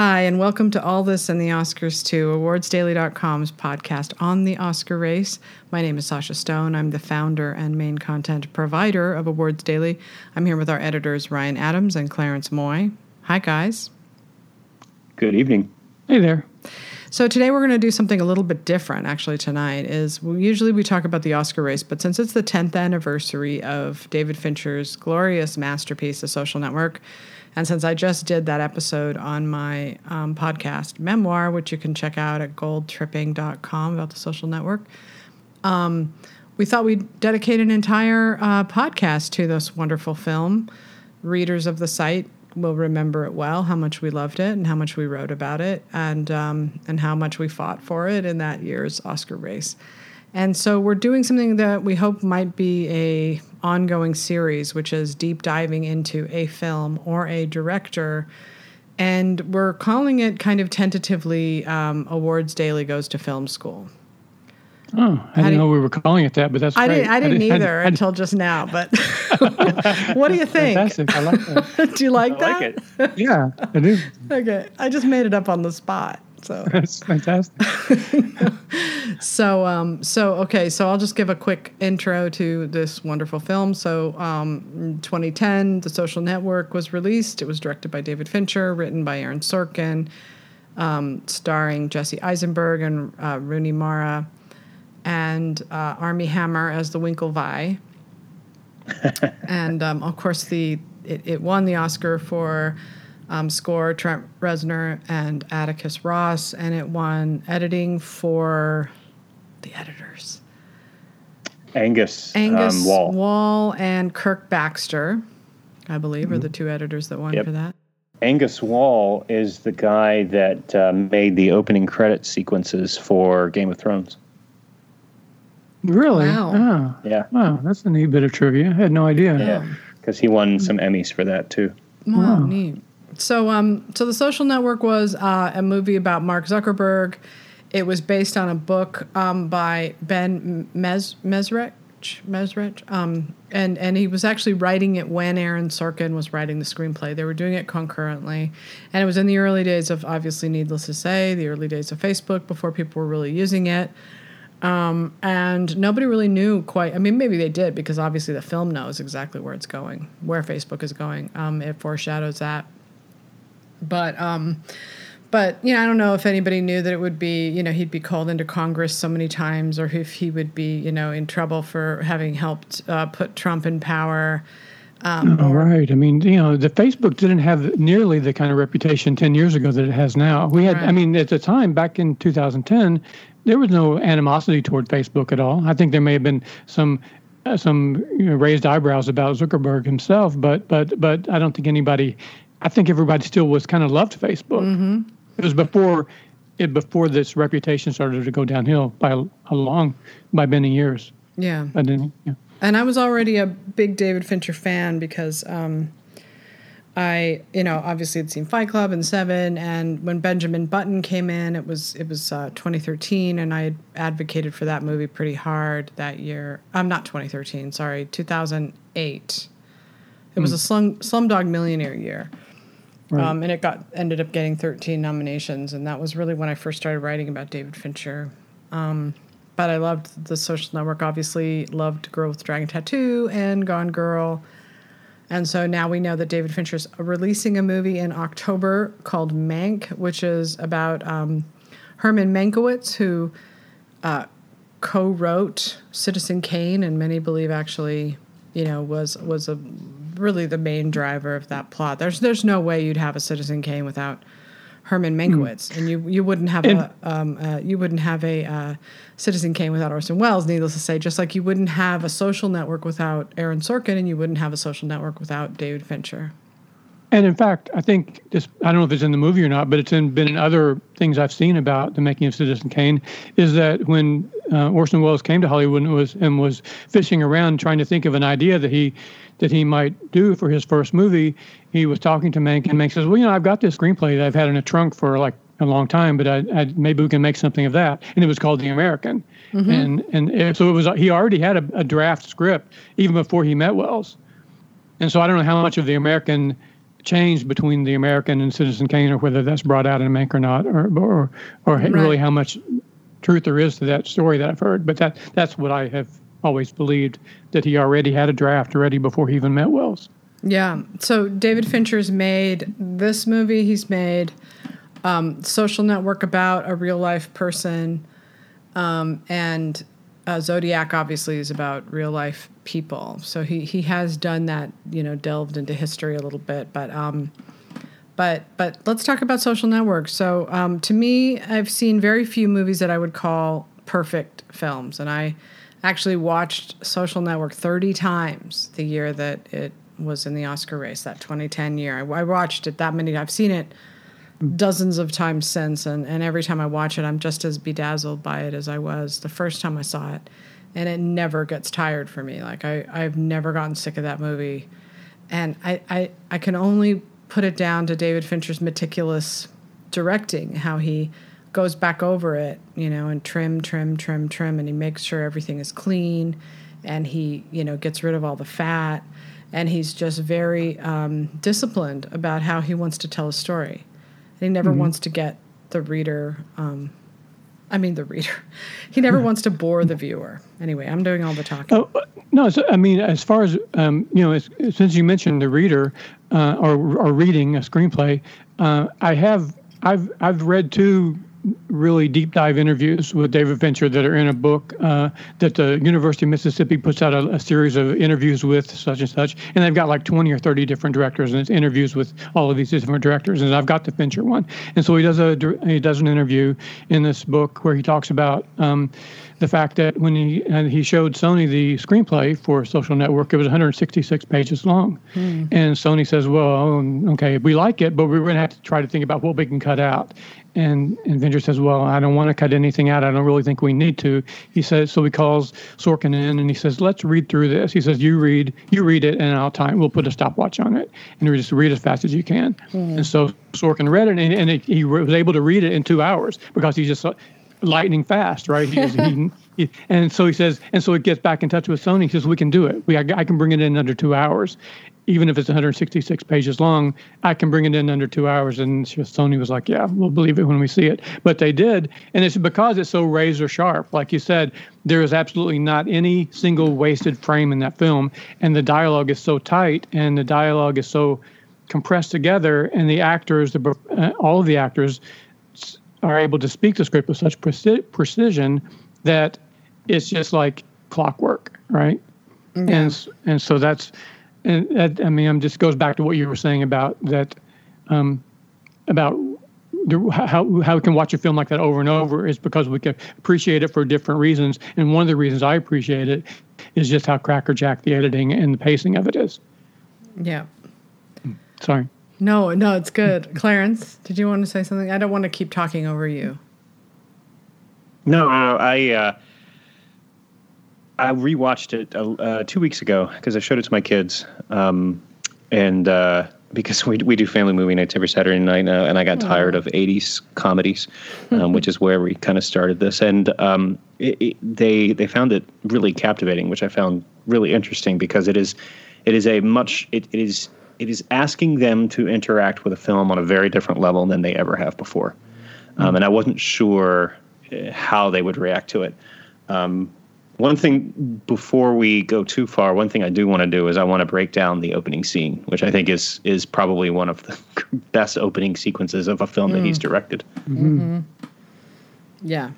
Hi, and welcome to All This and the Oscars too, awardsdaily.com's podcast on the Oscar race. My name is Sasha Stone. I'm the founder and main content provider of Awards Daily. I'm here with our editors, Ryan Adams and Clarence Moye. Hi, guys. Good evening. Hey there. So today we're going to do something a little bit different. Actually, tonight is we, usually we talk about the Oscar race, but since it's the 10th anniversary of David Fincher's glorious masterpiece, The Social Network, and since I just did that episode on my um, podcast memoir, which you can check out at goldtripping.com about the social network, um, we thought we'd dedicate an entire uh, podcast to this wonderful film. Readers of the site will remember it well, how much we loved it and how much we wrote about it, and um, and how much we fought for it in that year's Oscar race. And so we're doing something that we hope might be a ongoing series, which is deep diving into a film or a director. And we're calling it kind of tentatively um, Awards Daily Goes to Film School. Oh, I didn't know we were calling it that, but that's I great. didn't, I didn't either I didn't, until just now. But what do you think? Fantastic. I like that. do you like I that? like it. yeah, I do. Okay, I just made it up on the spot. So. That's fantastic. so um, so okay so i'll just give a quick intro to this wonderful film. So um, in 2010 the social network was released. It was directed by david fincher written by aaron sorkin um, starring jesse eisenberg and uh, rooney mara and uh, armie hammer as the winklevi and um, of course the it, it won the oscar for um, score Trent Reznor and Atticus Ross, and it won editing for the editors Angus, Angus um, Wall. Wall and Kirk Baxter, I believe, are the two editors that won Yep. for that. Angus Wall is the guy that uh, made the opening credit sequences for Game of Thrones. Really? Wow. Oh, Yeah, wow, that's a neat bit of trivia. I had no idea. yeah, because he won some Emmys for that too. Wow, Wow. neat. So, um, so the Social Network was uh, a movie about Mark Zuckerberg. It was based on a book um, by Ben Mes- Mezrich, Mezrich, um, and and he was actually writing it when Aaron Sorkin was writing the screenplay. They were doing it concurrently, and it was in the early days of obviously, needless to say, the early days of Facebook before people were really using it. Um, and nobody really knew quite. I mean, maybe they did because obviously the film knows exactly where it's going, where Facebook is going. Um, it foreshadows that. But um, but you know, I don't know if anybody knew that it would be, you know, he'd be called into Congress so many times, or if he would be, you know, in trouble for having helped uh, put Trump in power. Um, All right. I mean, you know, the Facebook didn't have nearly the kind of reputation 10 years ago that it has now. We had, I mean, at the time, back in 2010, there was no animosity toward Facebook at all. I think there may have been some uh, some you know, raised eyebrows about Zuckerberg himself, but but but I don't think anybody. I think everybody still was kind of loved Facebook. Mm-hmm. It was before it before this reputation started to go downhill by a, long by many years. yeah. Then, yeah. and I was already a big David Fincher fan because um, I, you know, obviously had seen Fight Club and Seven, and when Benjamin Button came in, it was it was uh, 2013, and I had advocated for that movie pretty hard that year. I'm not 2013, sorry, 2008. It was a slum Slumdog Millionaire year. Right. Um, and it got ended up getting 13 nominations, and that was really when I first started writing about David Fincher. Um, but I loved the Social Network. Obviously, loved Girl with Dragon Tattoo and Gone Girl, and so now we know that David Fincher's releasing a movie in October called Mank, which is about um, Herman Mankiewicz, who uh, co-wrote Citizen Kane, and many believe actually, you know, was was a really the main driver of that plot. There's there's no way you'd have a Citizen Kane without Herman Mankiewicz, and you you wouldn't have a um, uh, you wouldn't have a uh, Citizen Kane without Orson Welles. Needless to say, just like you wouldn't have a Social Network without Aaron Sorkin, and you wouldn't have a Social Network without David Fincher. And in fact, I think this, I don't know if it's in the movie or not, but it's in, been in other things I've seen about the making of Citizen Kane, is that when uh, Orson Welles came to Hollywood and was, and was fishing around trying to think of an idea that he that he might do for his first movie, he was talking to Mank, and Mank says, well, you know, I've got this screenplay that I've had in a trunk for like a long time, but I, I maybe we can make something of that. And it was called The American. Mm-hmm. And and it- so it was he already had a, a draft script even before he met Welles. And so I don't know how much of The American changed between the American and Citizen Kane, or whether that's brought out in Mank or not, or or or right. really how much truth there is to that story that I've heard. But that that's what I have always believed that he already had a draft ready before he even met Welles. Yeah. So David Fincher's made this movie. He's made um, Social Network about a real life person, um, and uh, Zodiac obviously is about real life people. So he he has done that. You know, delved into history a little bit, but. Um, but but let's talk about social network. So um, to me, I've seen very few movies that I would call perfect films, and I actually watched Social Network 30 times the year that it was in the Oscar race, that 2010 year. I, I watched it that many. I've seen it dozens of times since, and, and every time I watch it, I'm just as bedazzled by it as I was the first time I saw it. And it never gets tired for me. Like I, I've never gotten sick of that movie. And I, I, I can only put it down to David Fincher's meticulous directing, how he goes back over it, you know, and trim, trim, trim, trim, and he makes sure everything is clean, and he, you know, gets rid of all the fat, and he's just very um, disciplined about how he wants to tell a story. And he never mm-hmm. wants to get the reader. Um, I mean, the reader. He never wants to bore the viewer. Anyway, I'm doing all the talking. Oh, no, I mean, as far as um, you know, since you mentioned the reader uh, or, or reading a screenplay, uh, I have I've I've read two really deep dive interviews with David Fincher that are in a book uh, that the University of Mississippi puts out a, a, series of interviews with such and such, and they've got like 20 or 30 different directors, and it's interviews with all of these different directors. And I've got the Fincher one, and so he does a he does an interview in this book where he talks about. Um, the fact that when he and he showed Sony the screenplay for Social Network, it was 166 pages long, mm. and Sony says, "Well, okay, we like it, but we're going to have to try to think about what we can cut out." And and says, "Well, I don't want to cut anything out. I don't really think we need to." He says, so he calls Sorkin in and he says, "Let's read through this." He says, "You read, you read it, and I'll time. We'll put a stopwatch on it, and we just read as fast as you can." Mm. And so Sorkin read it, and, and it, he was able to read it in two hours because he just lightning fast, right? He, he, he, and so he says, and so he gets back in touch with Sony. He says, "We can do it. We I, I, can bring it in under two hours, even if it's 166 pages long. I can bring it in under two hours." And Sony was like, "Yeah, we'll believe it when we see it." But they did, and it's because it's so razor sharp. Like you said, there is absolutely not any single wasted frame in that film, and the dialogue is so tight, and the dialogue is so compressed together, and the actors, the uh, all of the actors are able to speak the script with such preci- precision that it's just like clockwork, right? Yeah. And and so that's and that, I mean, I'm just goes back to what you were saying about that, um, about the, how how we can watch a film like that over and over is because we can appreciate it for different reasons. And one of the reasons I appreciate it is just how crackerjack the editing and the pacing of it is. Yeah. Sorry. No, no, it's good. Clarence, did you want to say something? I don't want to keep talking over you. No, no, I uh, I rewatched it uh, uh two weeks ago because I showed it to my kids, um, and uh, because we we do family movie nights every Saturday night now, and I got tired of '80s comedies, um, which is where we kind of started this, and um, it, it, they they found it really captivating, which I found really interesting because it is it is a much it, it is it is asking them to interact with a film on a very different level than they ever have before. Um, and I wasn't sure uh, how they would react to it. Um, one thing before we go too far, one thing I do want to do is I want to break down the opening scene, which I think is is probably one of the best opening sequences of a film mm. that he's mm. directed. Mm-hmm. Yeah.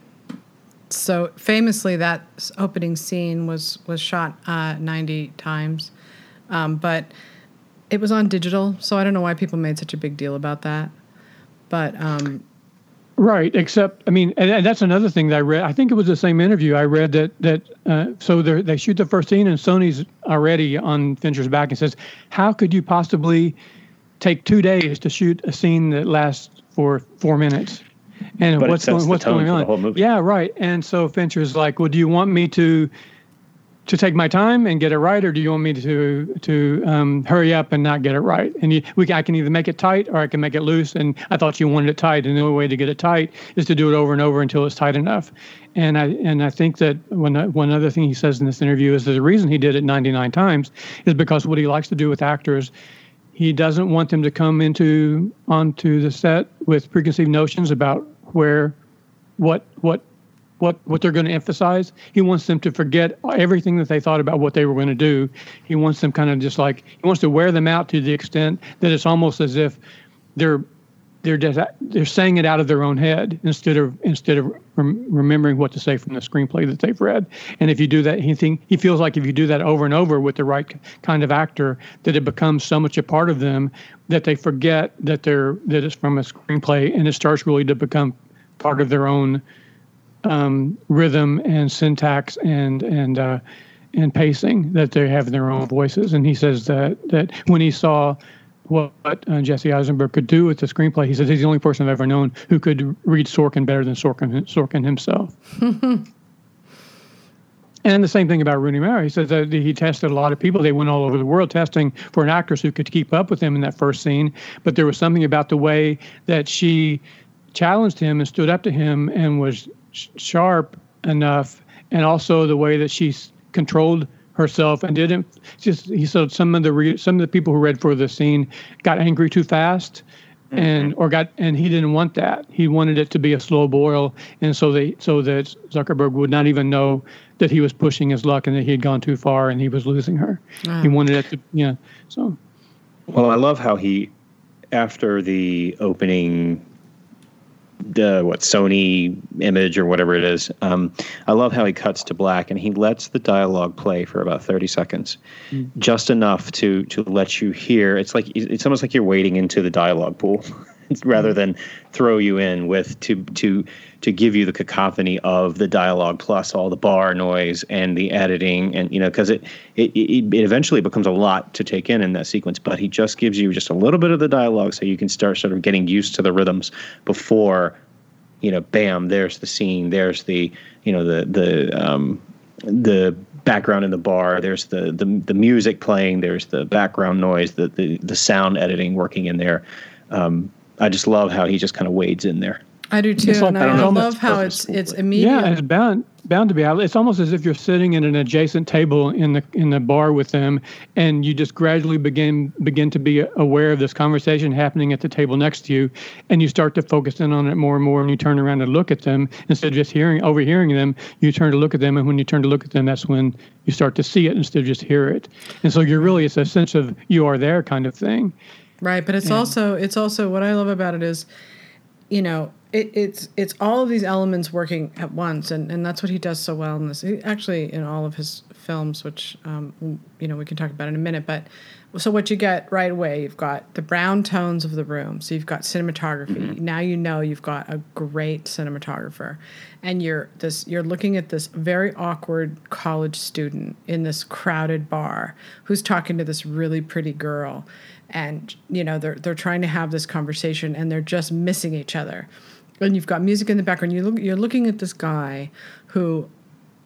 So famously, that opening scene was was shot uh, ninety times, um, but it was on digital, so I don't know why people made such a big deal about that. But um, right, except I mean, and, and, that's another thing that I read. I think it was the same interview I read that that uh, so they shoot the first scene and Sony's already on Fincher's back and says, "How could you possibly take two days to shoot a scene that lasts for four minutes?" And but what's going, what's going on? Yeah, right. And so Fincher's like, "Well, do you want me to?" To take my time and get it right, or do you want me to to um, hurry up and not get it right? And you, we, I can either make it tight or I can make it loose. And I thought you wanted it tight, and the only way to get it tight is to do it over and over until it's tight enough. And I and I think that one one other thing he says in this interview is that the reason he did it 99 times is because what he likes to do with actors he doesn't want them to come into onto the set with preconceived notions about where, what, what, what, what they're going to emphasize. He wants them to forget everything that they thought about what they were going to do. He wants them kind of just like he wants to wear them out to the extent that it's almost as if they're they're just they're saying it out of their own head instead of instead of rem- remembering what to say from the screenplay that they've read. And if you do that, he think he feels like if you do that over and over with the right kind of actor, that it becomes so much a part of them that they forget that they're that it's from a screenplay, and it starts really to become part of their own um, rhythm and syntax and and uh, and pacing that they have in their own voices. And he says that that when he saw what uh, Jesse Eisenberg could do with the screenplay. He says he's the only person I've ever known who could read Sorkin better than Sorkin, Sorkin himself. and the same thing about Rooney Mara. He says that he tested a lot of people. They went all over the world testing for an actress who could keep up with him in that first scene. But there was something about the way that she challenged him and stood up to him and was sh- sharp enough, and also the way that she controlled herself and didn't just he said some of the re, some of the people who read for the scene got angry too fast and mm-hmm. or got and he didn't want that. He wanted it to be a slow boil and so they so that zuckerberg would not even know that he was pushing his luck and that he had gone too far and he was losing her. He wanted it to yeah so. Well i love how he after the opening the what Sony image or whatever it is. Um, I love how he cuts to black and he lets the dialogue play for about thirty seconds, mm. just enough to to let you hear. It's like it's almost like you're wading into the dialogue pool, rather mm. than throw you in with to to to give you the cacophony of the dialogue plus all the bar noise and the editing and you know because it, it it eventually becomes a lot to take in in that sequence but he just gives you just a little bit of the dialogue so you can start sort of getting used to the rhythms before you know bam there's the scene there's the you know the the um the background in the bar there's the the, the music playing there's the background noise the the, the sound editing working in there um, i just love how he just kind of wades in there I do too, and I, I love how it's it's immediate. Yeah, it's bound bound to be. It's almost as if you're sitting at an adjacent table in the in the bar with them, and you just gradually begin begin to be aware of this conversation happening at the table next to you, and you start to focus in on it more and more, and you turn around and look at them instead of just hearing overhearing them. You turn to look at them, and when you turn to look at them, that's when you start to see it instead of just hear it. And so you're really it's a sense of you are there kind of thing. Right, but it's and, also it's also what I love about it is, you know, it, it's it's all of these elements working at once, and, and that's what he does so well in this. He, actually, in all of his films, which um, you know we can talk about in a minute. But so what you get right away, you've got the brown tones of the room. So you've got cinematography. Mm-hmm. Now you know you've got a great cinematographer, and you're this you're looking at this very awkward college student in this crowded bar who's talking to this really pretty girl, and you know they're they're trying to have this conversation and they're just missing each other and you've got music in the background. You look, you're looking at this guy who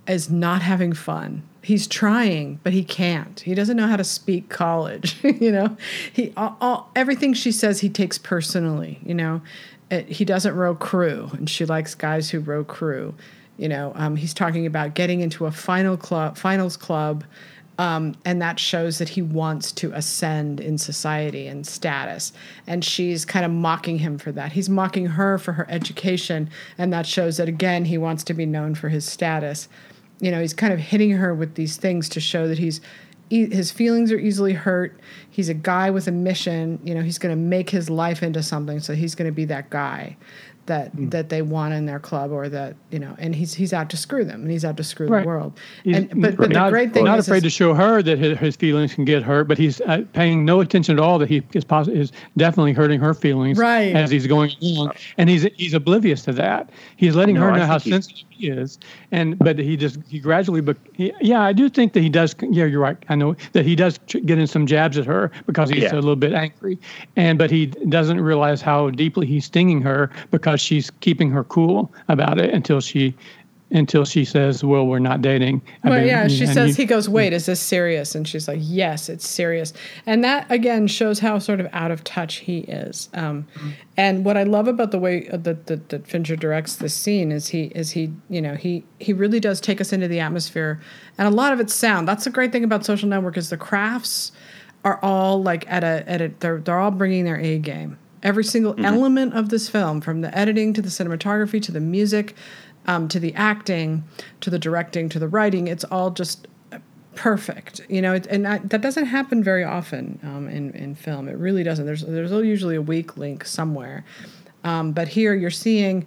is not having fun. He's trying, but he can't. He doesn't know how to speak college. you know, he all, all, everything she says he takes personally. You know, it, he doesn't row crew, and she likes guys who row crew. You know, um, he's talking about getting into a final club, finals club um, and that shows that he wants to ascend in society and status. And she's kind of mocking him for that. He's mocking her for her education, and that shows that, again, he wants to be known for his status. You know, he's kind of hitting her with these things to show that he's his feelings are easily hurt. He's a guy with a mission. You know, he's going to make his life into something, so he's going to be that guy that mm. that they want in their club or that you know and he's he's out to screw them and he's out to screw right. the world he's, and but, but not, the great thing not is afraid to show her that his, his, feelings can get hurt but he's uh, paying no attention at all that he is positive is definitely hurting her feelings right. as he's going along and he's he's oblivious to that he's letting no, her know how sensitive he is and but he just he gradually but he, yeah i do think that he does yeah you're right i know that he does get in some jabs at her because he's yeah. a little bit angry and but he doesn't realize how deeply he's stinging her because she's keeping her cool about it until she until she says, "Well, we're not dating." I well, mean, yeah, she says. He, he goes, "Wait, is this serious?" And she's like, "Yes, it's serious." And that again shows how sort of out of touch he is. Um, mm-hmm. And what I love about the way that, that that Fincher directs this scene is he is he you know he he really does take us into the atmosphere, and a lot of it's sound. That's the great thing about Social Network is the crafts are all like at a at a they're they're all bringing their A game. Every single mm-hmm. element of this film, from the editing to the cinematography to the music, um, to the acting, to the directing, to the writing, it's all just perfect. You know, and that, that doesn't happen very often um, in in film. It really doesn't. There's there's usually a weak link somewhere, um, but here you're seeing.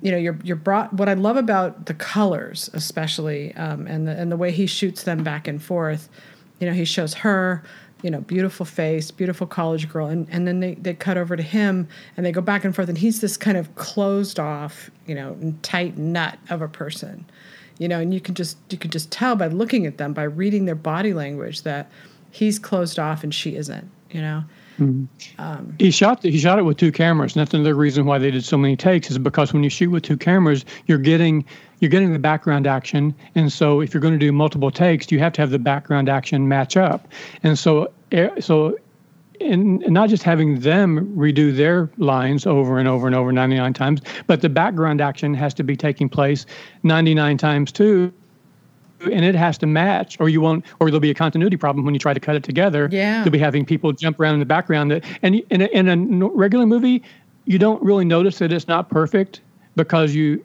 You know, you're you're brought. What I love about the colors, especially, um, and the and the way he shoots them back and forth. You know, he shows her, you know, beautiful face, beautiful college girl. And, and then they, they cut over to him and they go back and forth. And he's this kind of closed off, you know, tight nut of a person, you know, and you can just, you can just tell by looking at them, by reading their body language that he's closed off and she isn't, you know? Um, he shot he shot it with two cameras. And that's another reason why they did so many takes is because when you shoot with two cameras, you're getting you're getting the background action. And so if you're going to do multiple takes, you have to have the background action match up. And so, eh, so And not just having them redo their lines over and over and over 99 times, but the background action has to be taking place 99 times too and it has to match or you won't or there'll be a continuity problem when you try to cut it together. Yeah. You'll be having people jump around in the background that and in a, in a regular movie you don't really notice that it's not perfect because you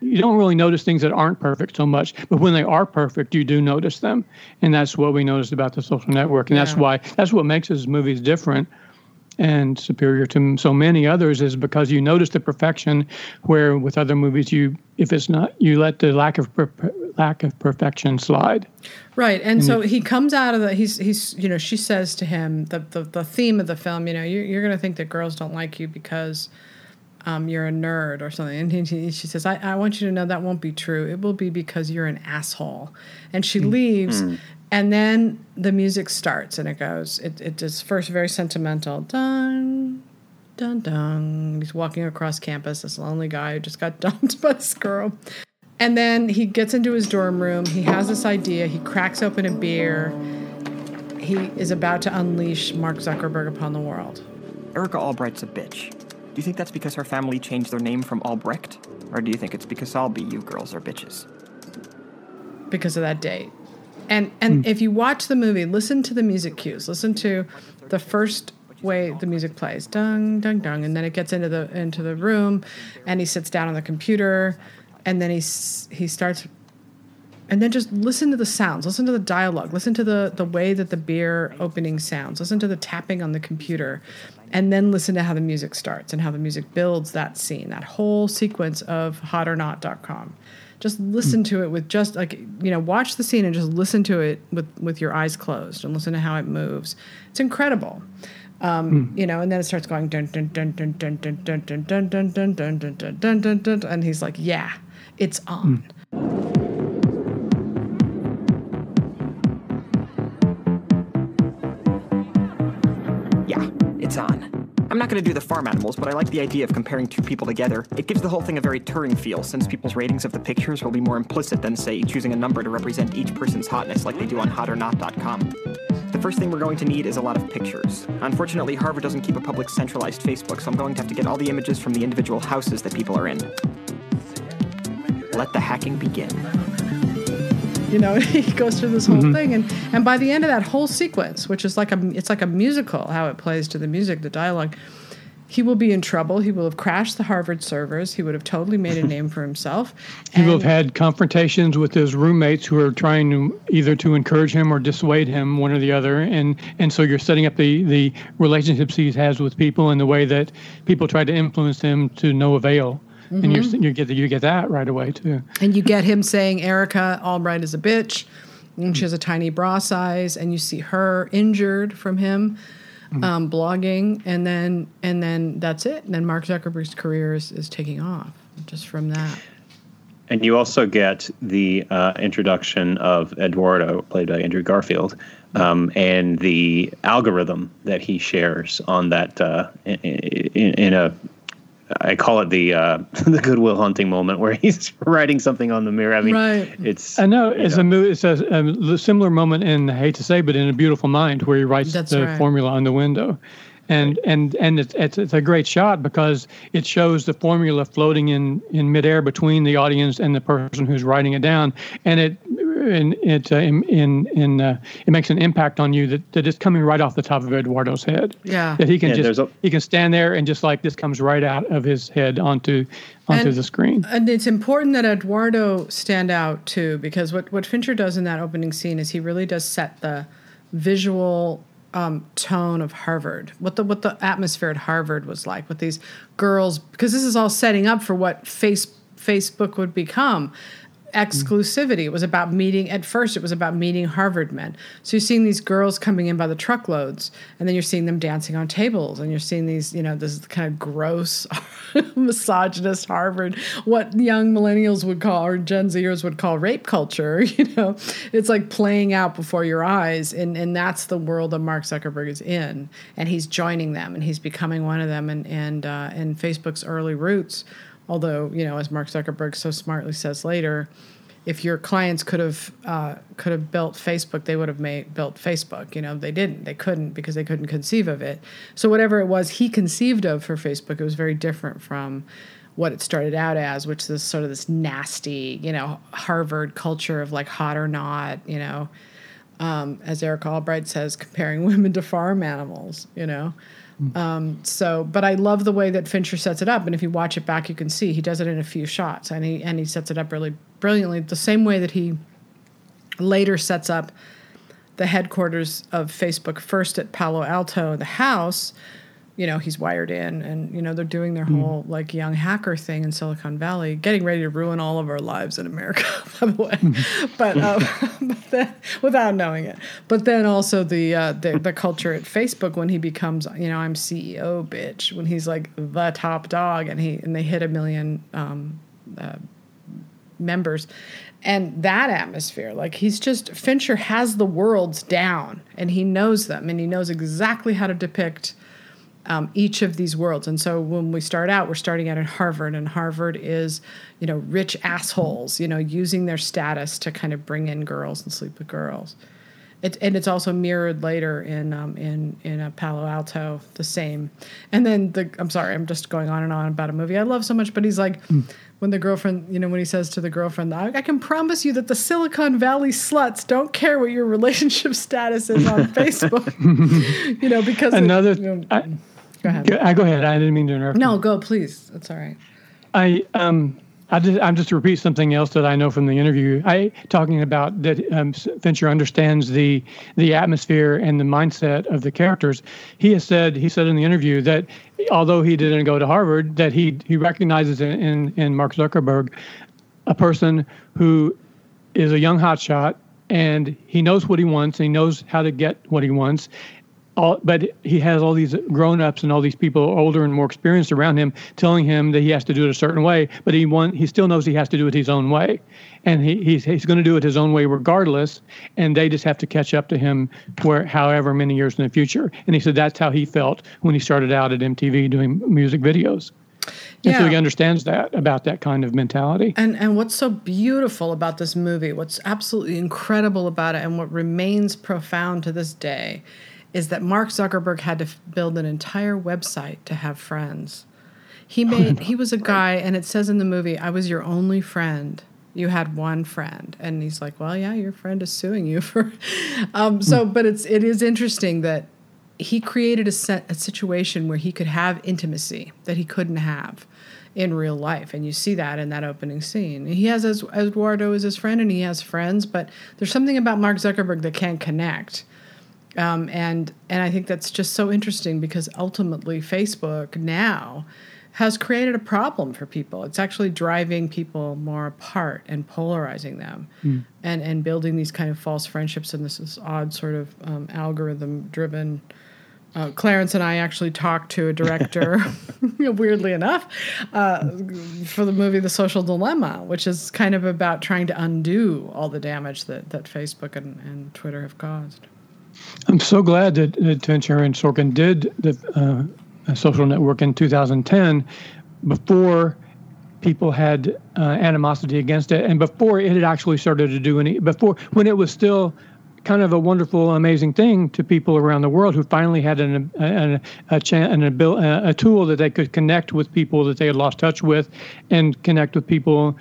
you don't really notice things that aren't perfect so much, but when they are perfect, you do notice them, and that's what we noticed about the social network, and yeah. that's why that's what makes his movies different and superior to so many others is because you notice the perfection, where with other movies you if it's not you let the lack of per, lack of perfection slide. Right, and, and so he comes out of the he's he's you know she says to him the the, the theme of the film you know you're, you're going to think that girls don't like you because um, you're a nerd or something. And he, she says, I, I want you to know that won't be true. It will be because you're an asshole. And she mm. leaves. Mm. And then the music starts and it goes, it, it is first very sentimental. Dun, dun, dun. He's walking across campus, this lonely guy who just got dumped by this girl. And then he gets into his dorm room. He has this idea. He cracks open a beer. He is about to unleash Mark Zuckerberg upon the world. Erica Albright's a bitch. Do you think that's because her family changed their name from Albrecht? Or do you think it's because all BU girls are bitches? Because of that date. And and mm. if you watch the movie, listen to the music cues. Listen to the first way the music plays. Dung dung dung and then it gets into the into the room and he sits down on the computer and then he he starts and then just listen to the sounds listen to the dialogue listen to the the way that the beer opening sounds listen to the tapping on the computer and then listen to how the music starts and how the music builds that scene, that whole sequence of hotornot.com. Just listen to it with just like you know, watch the scene and just listen to it with with your eyes closed and listen to how it moves. It's incredible. Um, mm. you know, and then it starts going dun dun dun dun dun dun dun dun dun dun dun dun dun dun dun dun dun and he's like, Yeah, it's on. Mm. I'm not going to do the farm animals, but I like the idea of comparing two people together. It gives the whole thing a very Turing feel, since people's ratings of the pictures will be more implicit than, say, choosing a number to represent each person's hotness like they do on hotornot.com. The first thing we're going to need is a lot of pictures. Unfortunately, Harvard doesn't keep a public centralized Facebook, so I'm going to have to get all the images from the individual houses that people are in. Let the hacking begin. You know, he goes through this whole mm-hmm. thing, and and by the end of that whole sequence, which is like a it's like a musical, how it plays to the music, the dialogue. He will be in trouble. He will have crashed the Harvard servers. He would have totally made a name for himself. he will have had confrontations with his roommates who are trying to either to encourage him or dissuade him, one or the other. And and so you're setting up the the relationships he has with people and the way that people try to influence him to no avail. Mm-hmm. and you you get you get that right away too. And you get him saying Erica Albright is a bitch, and she has a tiny bra size, and you see her injured from him mm-hmm. um, blogging, and then and then that's it. And then Mark Zuckerberg's career is, is taking off just from that. And you also get the uh, introduction of Eduardo, played by Andrew Garfield, um, and the algorithm that he shares on that uh, in, in, in, a I call it the uh, the Good Will Hunting moment where he's writing something on the mirror. I mean, right. it's. I know it's know. a it's a, a, similar moment in I hate to say, but in a Beautiful Mind where he writes That's the right. formula on the window, and and and it's, it's it's a great shot because it shows the formula floating in in midair between the audience and the person who's writing it down, and it and it uh, in in, in uh, it makes an impact on you that, that is coming right off the top of Eduardo's head. Yeah. That he can Yeah, just a- he can stand there and just like this comes right out of his head onto onto And- the screen. And it's important that Eduardo stand out too, because what, what Fincher does in that opening scene is he really does set the visual um, tone of Harvard, what the what the atmosphere at Harvard was like, with these girls, because this is all setting up for what face Facebook would become. Exclusivity. It was about meeting. At first, it was about meeting Harvard men. So you're seeing these girls coming in by the truckloads, and then you're seeing them dancing on tables, and you're seeing these, you know, this kind of gross, misogynist Harvard, what young millennials would call or Gen Zers would call rape culture. You know, it's like playing out before your eyes, and and that's the world that Mark Zuckerberg is in, and he's joining them, and he's becoming one of them, and and uh, and Facebook's early roots. Although you know, as Mark Zuckerberg so smartly says later, if your clients could have uh, could have built Facebook, they would have made built Facebook. You know, they didn't. They couldn't because they couldn't conceive of it. So whatever it was he conceived of for Facebook, it was very different from what it started out as, which is sort of this nasty, you know, Harvard culture of like hot or not, you know, um, as Eric Albright says, comparing women to farm animals, you know. Um, so, but I love the way that Fincher sets it up, and if you watch it back, you can see he does it in a few shots, and he and he sets it up really brilliantly. The same way that he later sets up the headquarters of Facebook first at Palo Alto, the house. You know, he's wired in, and you know they're doing their whole like young hacker thing in Silicon Valley, getting ready to ruin all of our lives in America, by the way. but, uh, but then, without knowing it, but then also the, uh, the the culture at Facebook when he becomes, you know, I'm CEO, bitch. When he's like the top dog, and he and they hit a million um, members and that atmosphere like he's just fincher has the worlds down and he knows them and he knows exactly how to depict um, each of these worlds. And so when we start out we're starting out at harvard and harvard is you know rich assholes you know using their status to kind of bring in girls and sleep with girls. It, and it's also mirrored later in um, in in a Palo Alto, the same. And then the I'm sorry, I'm just going on and on about a movie I love so much, but he's like, when the girlfriend, you know, when he says to the girlfriend, I, I can promise you that the Silicon Valley sluts don't care what your relationship status is on Facebook, you know, because it- Another, you know- I, go ahead. go, I go ahead. I didn't mean to interrupt. No, go please. That's all right. I um I just I'm just to repeat something else that I know from the interview. I talking about that um, Fincher understands the the atmosphere and the mindset of the characters. He has said he said in the interview that although he didn't go to Harvard, that he he recognizes in in, in Mark Zuckerberg a person who is a young hotshot and he knows what he wants and he knows how to get what he wants all, but he has all these grown-ups and all these people older and more experienced around him telling him that he has to do it a certain way but he want, he still knows he has to do it his own way. And he, he's, he's going to do it his own way regardless and they just have to catch up to him where however many years in the future. And he said that's how he felt when he started out at mtv doing music videos. And so Yeah. he understands that about that kind of mentality. And and what's so beautiful about this movie, what's absolutely incredible about it, and what remains profound to this day, is that Mark Zuckerberg had to f- build an entire website to have friends. He made he was a guy, and it says in the movie, "I was your only friend." You had one friend, and he's like, "Well, yeah, your friend is suing you for." Um, so, but it's it is interesting that he created a, set, a situation where he could have intimacy that he couldn't have in real life and you see that in that opening scene he has as eduardo as his friend and he has friends but there's something about mark zuckerberg that can't connect um, and and i think that's just so interesting because ultimately facebook now has created a problem for people. It's actually driving people more apart and polarizing them and and building these kind of false friendships. And this, this odd sort of um, algorithm driven. Uh, Clarence and I actually talked to a director, weirdly enough, uh, for the movie The Social Dilemma, which is kind of about trying to undo all the damage that, that Facebook and, and Twitter have caused. I'm so glad that, that Fincher and Sorkin did the uh, social network in 2010 before people had uh, animosity against it and before it had actually started to do any, before when it was still kind of a wonderful, amazing thing to people around the world who finally had an, an, a, chan- an abil- a tool that they could connect with people that they had lost touch with and connect with people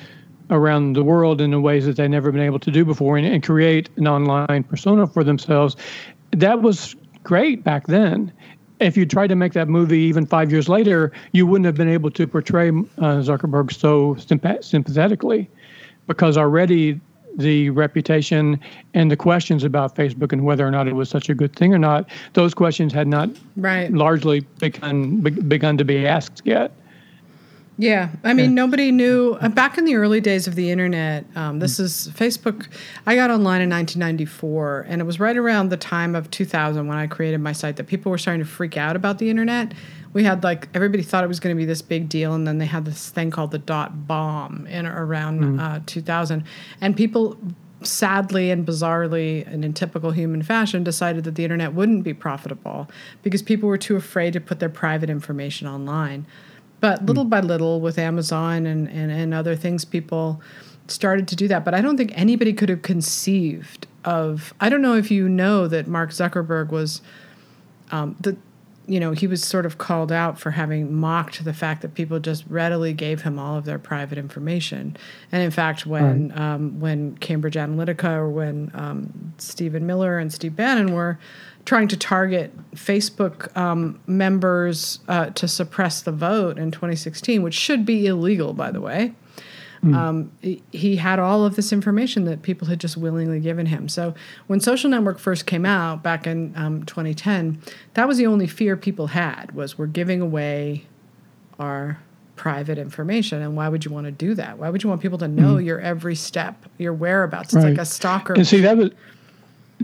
around the world in the ways that they've never been able to do before and, and create an online persona for themselves. That was great back then. If you tried to make that movie even five years later, you wouldn't have been able to portray uh, Zuckerberg so sympathetically because already the reputation and the questions about Facebook and whether or not it was such a good thing or not, those questions had not right. largely begun begun to be asked yet. Yeah, I mean, yeah. nobody knew uh, back in the early days of the internet. Um, this is Facebook. I got online in 1994, and it was right around the time of 2000 when I created my site that people were starting to freak out about the internet. We had like everybody thought it was going to be this big deal, and then they had this thing called the dot bomb in around mm. uh, 2000, and people sadly and bizarrely and in typical human fashion decided that the internet wouldn't be profitable because people were too afraid to put their private information online but little mm. by little, with Amazon and, and, and other things, people started to do that. But I don't think anybody could have conceived of. I don't know if you know that Mark Zuckerberg was um, the you know, he was sort of called out for having mocked the fact that people just readily gave him all of their private information. And in fact, when right. um, when Cambridge Analytica or when um, Stephen Miller and Steve Bannon were trying to target Facebook um, members uh, to suppress the vote in 2016, which should be illegal, by the way. Mm. Um, he had all of this information that people had just willingly given him. So when Social Network first came out back in um, 2010, that was the only fear people had was we're giving away our private information and why would you want to do that why would you want people to know mm. your every step your whereabouts it's right. like a stalker and see that was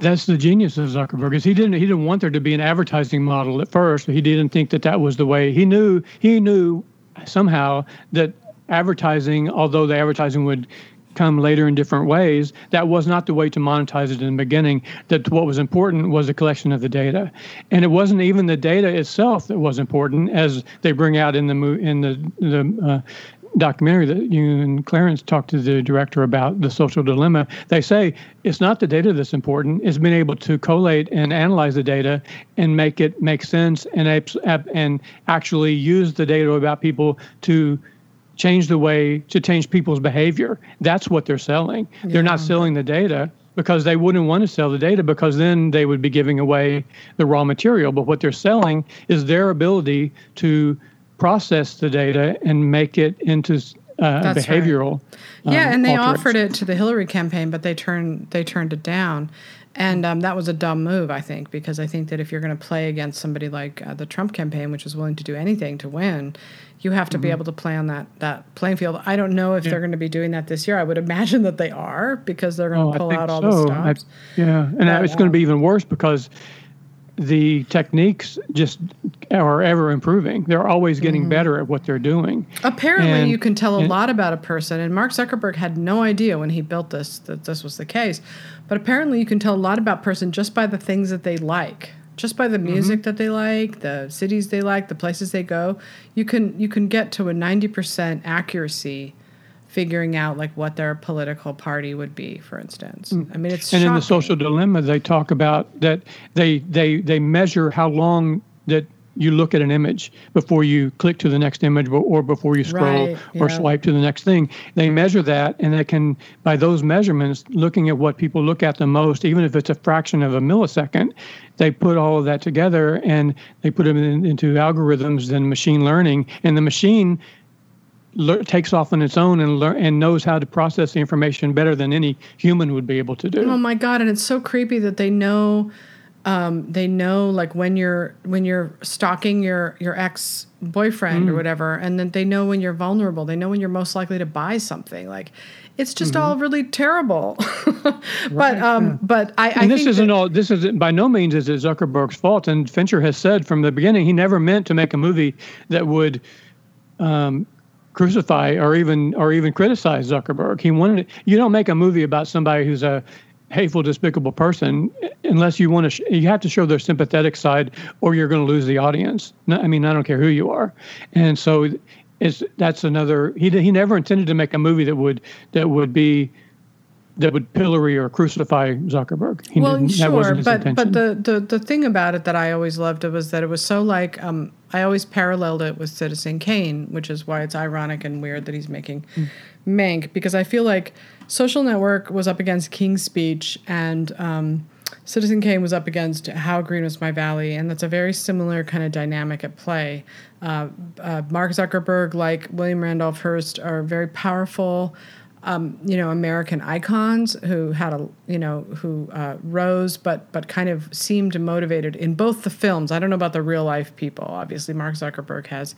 that's the genius of Zuckerberg is he didn't he didn't want there to be an advertising model at first. He didn't think that that was the way. He knew he knew somehow that advertising, although the advertising would come later in different ways, that was not the way to monetize it in the beginning. That what was important was the collection of the data, and it wasn't even the data itself that was important, as they bring out in the in the the uh, documentary that you and Clarence talked to the director about the social dilemma, they say it's not the data that's important; it's being able to collate and analyze the data and make it make sense and and actually use the data about people to change the way to change people's behavior. That's what they're selling. Yeah. They're not selling the data because they wouldn't want to sell the data because then they would be giving away the raw material. But what they're selling is their ability to process the data and make it into uh, behavioral. Right. Yeah, um, and they offered it to the Hillary campaign, but they turned they turned it down, and um, that was a dumb move, I think, because I think that if you're going to play against somebody like uh, the Trump campaign, which is willing to do anything to win, you have to mm-hmm. be able to play on that that playing field. I don't know if yeah. they're going to be doing that this year. I would imagine that they are because they're going to oh, pull out all so. the stops. I, yeah, and but, it's going to be even worse because the techniques just are ever improving. They're always getting mm-hmm. better at what they're doing. Apparently, and, you can tell a and, lot about a person, and Mark Zuckerberg had no idea when he built this that this was the case. But apparently, you can tell a lot about a person just by the things that they like, just by the mm-hmm. music mm-hmm. that they like, the cities they like, the places they go. You can you can get to a ninety percent accuracy figuring out like what their political party would be, for instance. Mm. I mean, it's and shocking. in the social dilemma, they talk about that they they they measure how long that you look at an image before you click to the next image or before you scroll right, yeah. or swipe to the next thing. They measure that, and they can, by those measurements, looking at what people look at the most, even if it's a fraction of a millisecond, they put all of that together and they put them in, into algorithms and machine learning, and the machine le- takes off on its own and learn and knows how to process the information better than any human would be able to do. Oh my god! And it's so creepy that they know. Um, they know like when you're when you're stalking your your ex boyfriend mm. or whatever, and then they know when you're vulnerable. They know when you're most likely to buy something. Like it's just mm-hmm. all really terrible. but right, um, yeah. but I, and I this isn't all. This is by no means is it Zuckerberg's fault. And Fincher has said from the beginning he never meant to make a movie that would um, crucify or even or even criticize Zuckerberg. He wanted you don't make a movie about somebody who's a hateful, despicable person unless you want to. Sh- you have to show their sympathetic side, or you're going to lose the audience. No, I mean, I don't care who you are, and so it's that's another. He he never intended to make a movie that would that would be that would pillory or crucify Zuckerberg. He well, sure, but but the, the the thing about it that I always loved it was that it was so like um, I always paralleled it with Citizen Kane, which is why it's ironic and weird that he's making mm. Mank because I feel like Social Network was up against King's Speech and um, Citizen Kane was up against How Green Was My Valley, and that's a very similar kind of dynamic at play. Uh, uh, Mark Zuckerberg, like William Randolph Hearst, are very powerful um, you know, American icons who had a, you know, who uh, rose, but but kind of seemed motivated in both the films. I don't know about the real life people. Obviously, Mark Zuckerberg has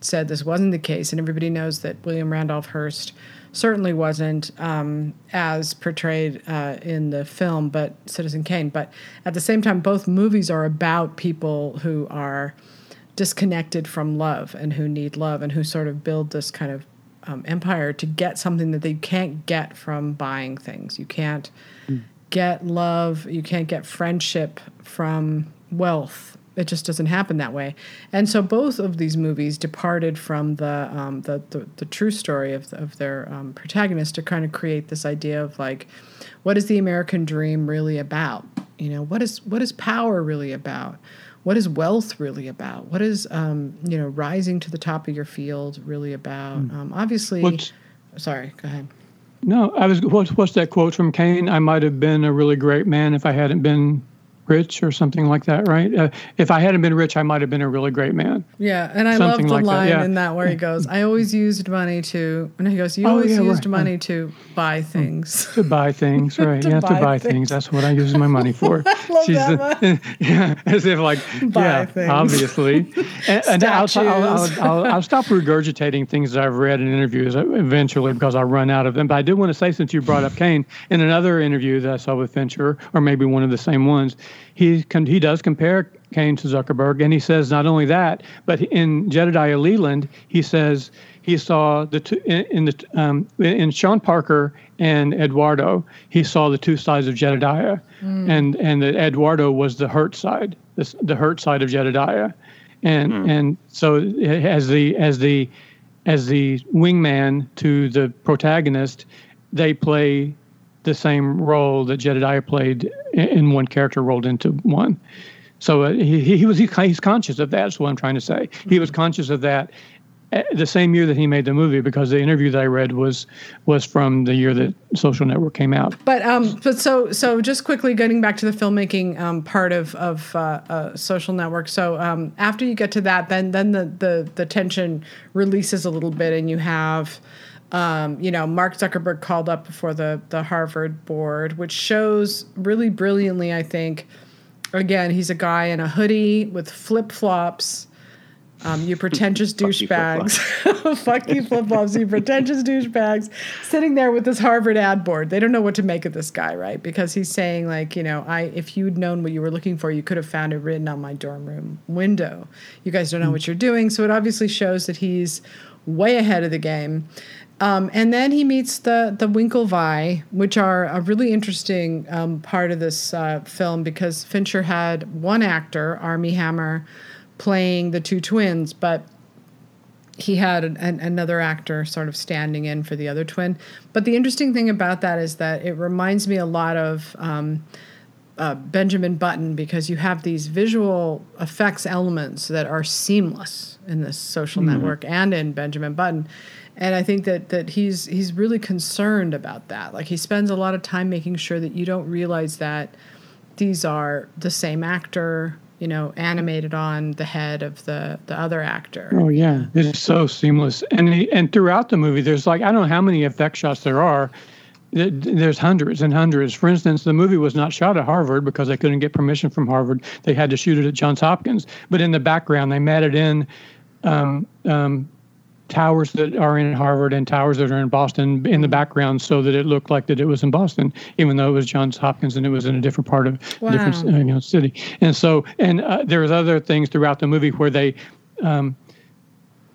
said this wasn't the case, and everybody knows that William Randolph Hearst certainly wasn't um, as portrayed uh, in the film, but Citizen Kane. But at the same time, both movies are about people who are disconnected from love and who need love and who sort of build this kind of um, empire to get something that they can't get from buying things. You can't mm. get love, you can't get friendship from wealth. It just doesn't happen that way. And so both of these movies departed from the um, the, the, the, true story of, of their um, protagonist to kind of create this idea of like, what is the American dream really about? You know, what is what is power really about? What is wealth really about? What is um, you know rising to the top of your field really about? Mm. Um, obviously, what's, sorry, go ahead. No, I was. What's, what's that quote from Kane? I might have been a really great man if I hadn't been rich or something like that, right? Uh, if I hadn't been rich, I might have been a really great man. Yeah, and I love the like line that. Yeah. in that where he goes, "I always used money to," and he goes, "You oh, always yeah, used right. money to buy things." To buy things, right? to yeah, buy to buy things. things. That's what I use my money for. love She's that yeah, as if like buy yeah, things. obviously. and, and I'll, I'll, I'll, I'll, stop regurgitating things that I've read in interviews eventually because I'll run out of them. But I did want to say, since you brought up Kane, in another interview that I saw with Fincher, or maybe one of the same ones, he he does compare Kane to Zuckerberg, and he says not only that, but in Jedediah Leland, he says he saw the two in, in the um, in Sean Parker and Eduardo. He saw the two sides of Jedediah, mm. and and that Eduardo was the hurt side, the, the hurt side of Jedediah, and mm. and so as the as the as the wingman to the protagonist, they play the same role that Jedediah played in one character rolled into one. So uh, he, he was he, he's conscious of that. That's what I'm trying to say. He was conscious of that uh, the same year that he made the movie because the interview that I read was was from the year that Social Network came out. But um, but so so just quickly getting back to the filmmaking um, part of of uh, uh, Social Network. So um, after you get to that, then then the the the tension releases a little bit, and you have um, you know, Mark Zuckerberg called up before the the Harvard board, which shows really brilliantly, I think. Again, he's a guy in a hoodie with flip flops. Um, you pretentious douchebags. Fuck you, flip flops. you pretentious douchebags. Sitting there with this Harvard ad board. They don't know what to make of this guy, right? Because he's saying, like, you know, I if you'd known what you were looking for, you could have found it written on my dorm room window. You guys don't know what you're doing. So it obviously shows that he's way ahead of the game. Um, and then he meets the the Winklevi, which are a really interesting um, part of this uh, film because Fincher had one actor, Armie Hammer, playing the two twins, but he had an, an, another actor sort of standing in for the other twin. But the interesting thing about that is that it reminds me a lot of. Um, uh, Benjamin Button because you have these visual effects elements that are seamless in this social mm-hmm. network and in Benjamin Button and I think that that he's he's really concerned about that. Like he spends a lot of time making sure that you don't realize that these are the same actor, you know, animated on the head of the the other actor. Oh yeah, it's so seamless. And he, and throughout the movie, there's like I don't know how many effect shots there are. There's hundreds and hundreds. For instance, the movie was not shot at Harvard because they couldn't get permission from Harvard. They had to shoot it at Johns Hopkins. But in the background, they matted in um, um, towers that are in Harvard and towers that are in Boston in the background so that it looked like that it was in Boston, even though it was Johns Hopkins and it was in a different part of wow. a different uh, you know, city. And so, and uh, there's other things throughout the movie where they um,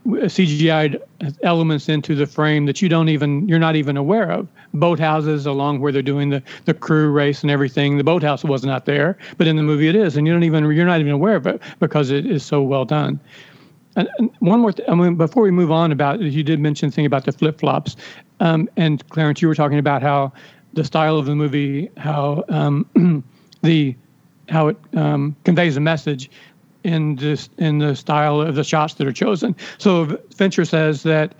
CGI'd elements into the frame that you don't even you're not even aware of. Boathouses along where they're doing the the crew race and everything. The boathouse was not there, but in the movie it is, and you don't even you're not even aware of it because it is so well done. And, one more, th- I mean, before we move on about, you did mention thing about the flip flops, um, and Clarence, you were talking about how the style of the movie, how um, the how it um, conveys a message in this in the style of the shots that are chosen. So Fincher says that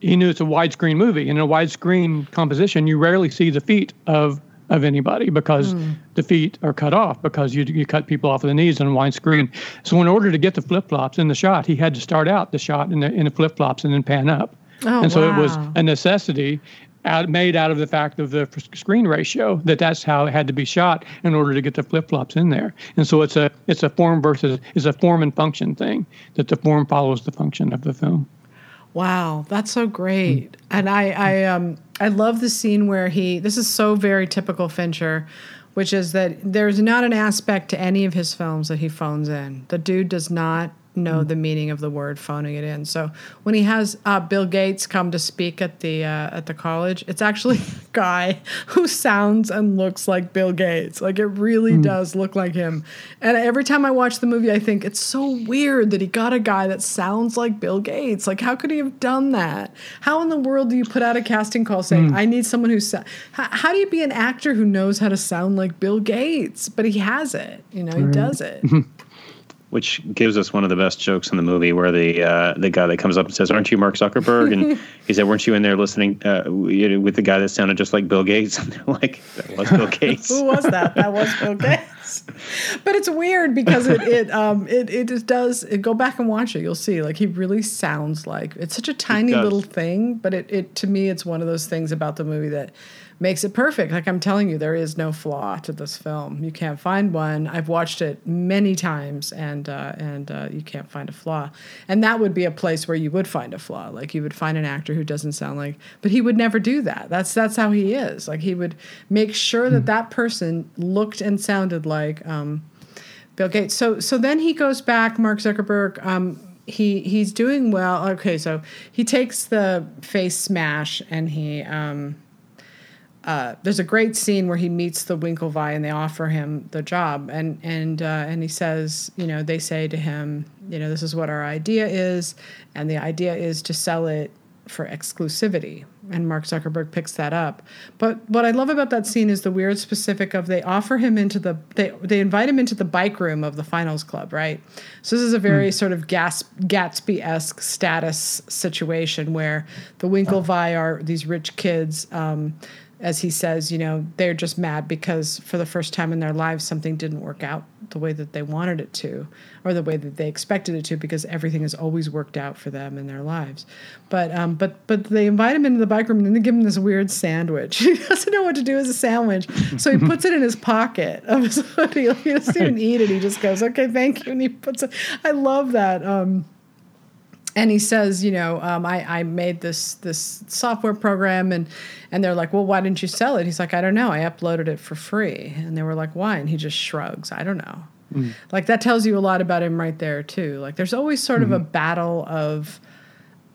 he knew it's a widescreen movie. And in a widescreen composition, you rarely see the feet of of anybody because mm. the feet are cut off because you you cut people off of the knees on a widescreen. So in order to get the flip flops in the shot, he had to start out the shot in the in the flip flops and then pan up. Oh, and so wow. it was a necessity out, made out of the fact of the screen ratio that that's how it had to be shot in order to get the flip flops in there. And so it's a it's a form versus is a form and function thing that the form follows the function of the film. Wow, that's so great. And I I um I love the scene where he this is so very typical Fincher, which is that there's not an aspect to any of his films that he phones in. The dude does not know mm. the meaning of the word phoning it in. So when he has uh, Bill Gates come to speak at the uh, at the college, it's actually a guy who sounds and looks like Bill Gates. Like it really mm. does look like him. And every time I watch the movie, I think it's so weird that he got a guy that sounds like Bill Gates. Like how could he have done that? How in the world do you put out a casting call saying mm. I need someone who sa-? how, how, do you be an actor who knows how to sound like Bill Gates? But he has it. You know, he does it. which gives us one of the best jokes in the movie, where the uh, the guy that comes up and says, "Aren't you Mark Zuckerberg?" and he said, "Weren't you in there listening uh, with the guy that sounded just like Bill Gates?" And they're like, "That was Bill Gates." Who was that? That was Bill Gates. but it's weird because it it um it it just does. It, go back and watch it. You'll see. Like he really sounds like it's such a tiny little thing, but it it to me it's one of those things about the movie that makes it perfect. Like I'm telling you, there is no flaw to this film. You can't find one. I've watched it many times, and uh, and uh, you can't find a flaw. And that would be a place where you would find a flaw. Like you would find an actor who doesn't sound like, but he would never do that. That's that's how he is. Like he would make sure that hmm. that person looked and sounded like um, Bill Gates. So so then he goes back, Mark Zuckerberg. Um, he he's doing well. Okay, so he takes the Facemash and he um, uh, there's a great scene where he meets the Winklevi and they offer him the job and and uh, and he says, you know, they say to him, you know, this is what our idea is, and the idea is to sell it for exclusivity. And Mark Zuckerberg picks that up. But what I love about that scene is the weird specific of they offer him into the they they invite him into the bike room of the finals club, right? So this is a very mm. sort of Gatsby esque status situation where the Winklevi are these rich kids. Um, as he says, you know, they're just mad because for the first time in their lives, something didn't work out the way that they wanted it to, or the way that they expected it to, because everything has always worked out for them in their lives. But um, but but they invite him into the bike room and they give him this weird sandwich. he doesn't know what to do with a sandwich, so he puts it in his pocket of his hoodie. He doesn't even eat it. He just goes, "Okay, thank you," and he puts it. I love that. Um, and he says, you know, um, I, I made this this software program, and and they're like, well, why didn't you sell it? He's like, I don't know, I uploaded it for free, and they were like, why? And he just shrugs, I don't know. Mm. Like that tells you a lot about him right there too. Like there's always sort mm-hmm. of a mm-hmm. battle of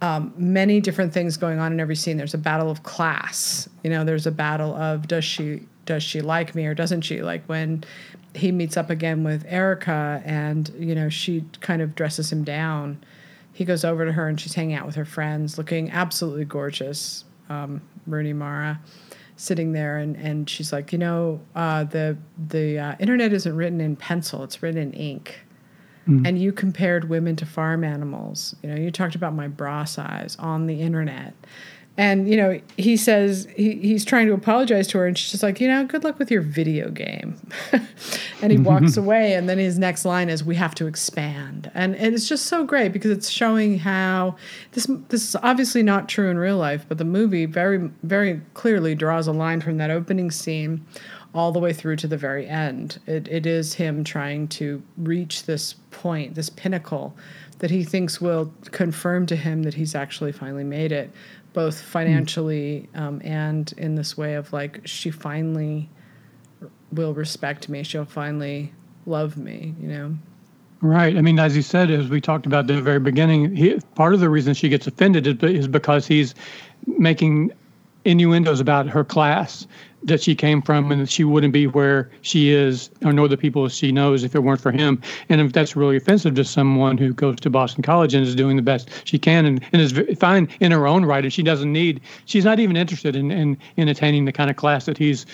um, many different things going on in every scene. There's a battle of class, you know. There's a battle of does she does she like me or doesn't she? Like when he meets up again with Erica, and you know she kind of dresses him down he goes over to her and she's hanging out with her friends, looking absolutely gorgeous. Um, Rooney Mara sitting there and, and she's like, you know, uh, the the uh, internet isn't written in pencil; it's written in ink. Mm. And you compared women to farm animals. You know, you talked about my bra size on the internet, and you know he says he, he's trying to apologize to her and she's just like you know good luck with your video game. And he walks away and then his next line is we have to expand. And, and it's just so great because it's showing how this this is obviously not true in real life but the movie very very clearly draws a line from that opening scene all the way through to the very end. It, it is him trying to reach this point this pinnacle that he thinks will confirm to him that he's actually finally made it both financially um, and in this way of like she finally will respect me. She'll finally love me you know? Right. I mean as you said as we talked about at the very beginning he, part of the reason she gets offended is, is because he's making innuendos about her class that she came from and that she wouldn't be where she is or know the people she knows if it weren't for him. And if that's really offensive to someone who goes to Boston College and is doing the best she can and, and is fine in her own right and she doesn't need, she's not even interested in, in, in attaining the kind of class that he's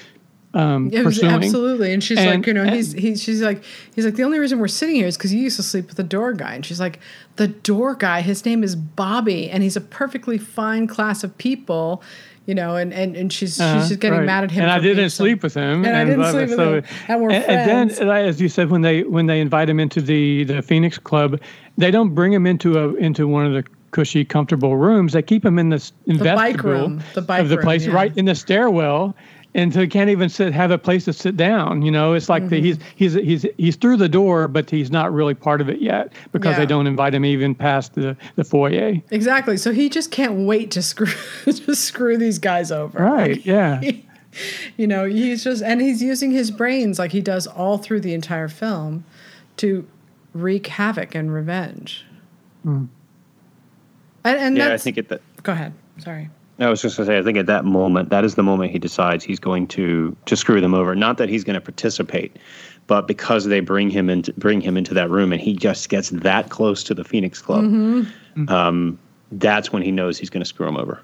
um, pursuing. Absolutely, and she's And- like, you know, and- he's he's she's like, he's like, the only reason we're sitting here is because you used to sleep with the door guy, and she's like, the door guy, his name is Bobby, and he's a perfectly fine class of people, you know, and and, and she's Uh-huh, she's just getting right. mad at him, And I didn't sleep with him. and I didn't blah, sleep with him, and we're and, friends. then, as you said, when they when they invite him into the the Phoenix Club, they don't bring him into a into one of the cushy, comfortable rooms. They keep him in this bike vestibule room, the bike of the room, place, yeah. right in the stairwell. And so he can't even sit, have a place to sit down. You know, it's like Mm-hmm. the, he's he's he's he's through the door, but he's not really part of it yet because Yeah. they don't invite him even past the the foyer. Exactly. So he just can't wait to screw to screw these guys over. Right? Yeah. you know, he's just and he's using his brains like he does all through the entire film to wreak havoc and revenge. And, and Yeah, I think at that. go ahead. Sorry. I was just going to say, I think at that moment, that is the moment he decides he's going to to screw them over. Not that he's going to participate, but because they bring him into bring him into that room, and he just gets that close to the Phoenix Club. Mm-hmm. Mm-hmm. Um, that's when he knows he's going to screw him over.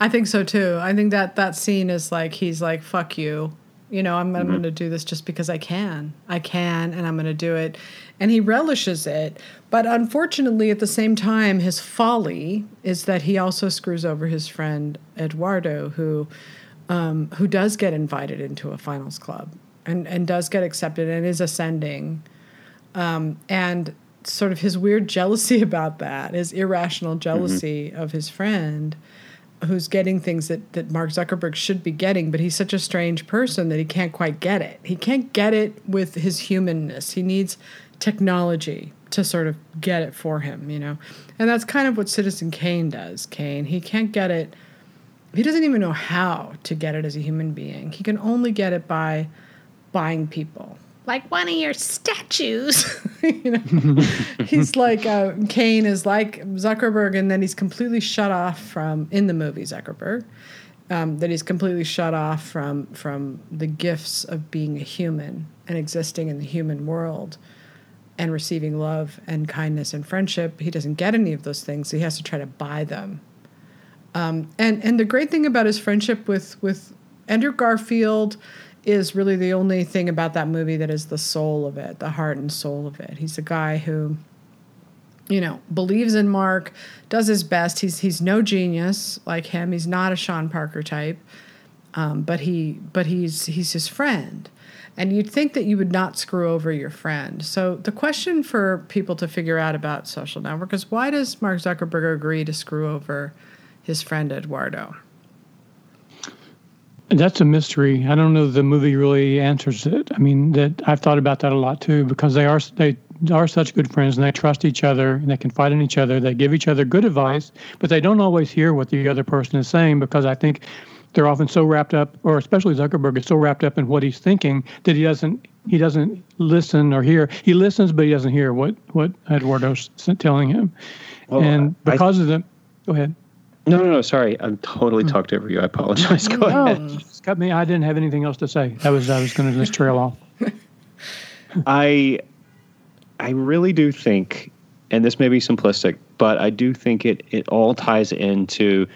I think so too. I think that that scene is like he's like fuck you. You know, I'm, I'm mm-hmm. going to do this just because I can. I can and I'm going to do it. And he relishes it. But unfortunately at the same time his folly is that he also screws over his friend Eduardo who um, who does get invited into a finals club and and does get accepted and is ascending. Um, and sort of his weird jealousy about that, his irrational jealousy of his friend who's getting things that, that Mark Zuckerberg should be getting, but he's such a strange person that he can't quite get it. He can't get it with his humanness. He needs technology to sort of get it for him, you know? And that's kind of what Citizen Kane does, Kane. He can't get it. He doesn't even know how to get it as a human being. He can only get it by buying people. Like one of your statues. you know? he's like uh, Kane is like Zuckerberg, and then he's completely shut off from in the movie Zuckerberg. Um, that he's completely shut off from from the gifts of being a human and existing in the human world and receiving love and kindness and friendship. He doesn't get any of those things. So he has to try to buy them. Um, and and the great thing about his friendship with with Andrew Garfield is really the only thing about that movie that is the soul of it, the heart and soul of it. He's a guy who, you know, believes in Mark, does his best. He's he's no genius like him. He's not a Sean Parker type, um, but he but he's he's his friend. And you'd think that you would not screw over your friend. So the question for people to figure out about social network is why does Mark Zuckerberg agree to screw over his friend Eduardo? That's a mystery. I don't know the movie really answers it. I mean, that I've thought about that a lot too because they are they are such good friends and they trust each other and they confide in each other. They give each other good advice, but they don't always hear what the other person is saying because I think they're often so wrapped up, or especially Zuckerberg is so wrapped up in what he's thinking that he doesn't he doesn't listen or hear. He listens, but he doesn't hear what what Eduardo's telling him. Well, and I- because of the, go ahead. No, no, no. Sorry, I'm totally mm. talked over you. I apologize. Go Oh, ahead. it's me. I didn't have anything else to say. That was I was going to just trail off. I I really do think, and this may be simplistic, but I do think it it all ties into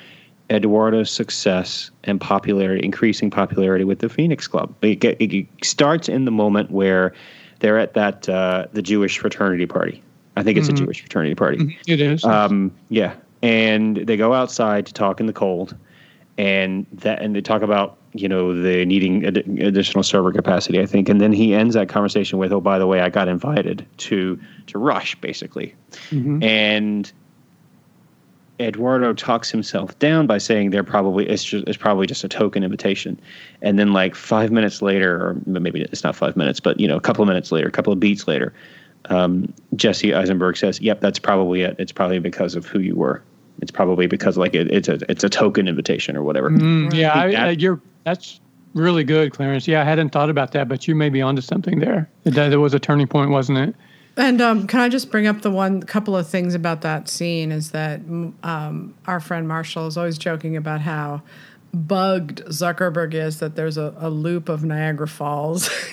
Eduardo's success and popularity, increasing popularity with the Phoenix Club. It, get, it starts in the moment where they're at that uh, the Jewish fraternity party. I think it's a Jewish fraternity party. It is. Um, yeah, and they go outside to talk in the cold, and that and they talk about you know the needing ad- additional server capacity. I think, and then he ends that conversation with, "Oh, by the way, I got invited to to Rush, basically," and. Eduardo talks himself down by saying they're probably it's just it's probably just a token invitation, and then like five minutes later, or maybe it's not five minutes, but you know a couple of minutes later, a couple of beats later, um, Jesse Eisenberg says, "Yep, that's probably it. It's probably because of who you were. It's probably because like it, it's a it's a token invitation or whatever." Mm, yeah, I, that- I, you're. That's really good, Clarence. Yeah, I hadn't thought about that, but you may be onto something there. That there was a turning point, wasn't it? And um, can I just bring up the one couple of things about that scene? Is that um, our friend Marshall is always joking about how bugged Zuckerberg is that there's a, a loop of Niagara Falls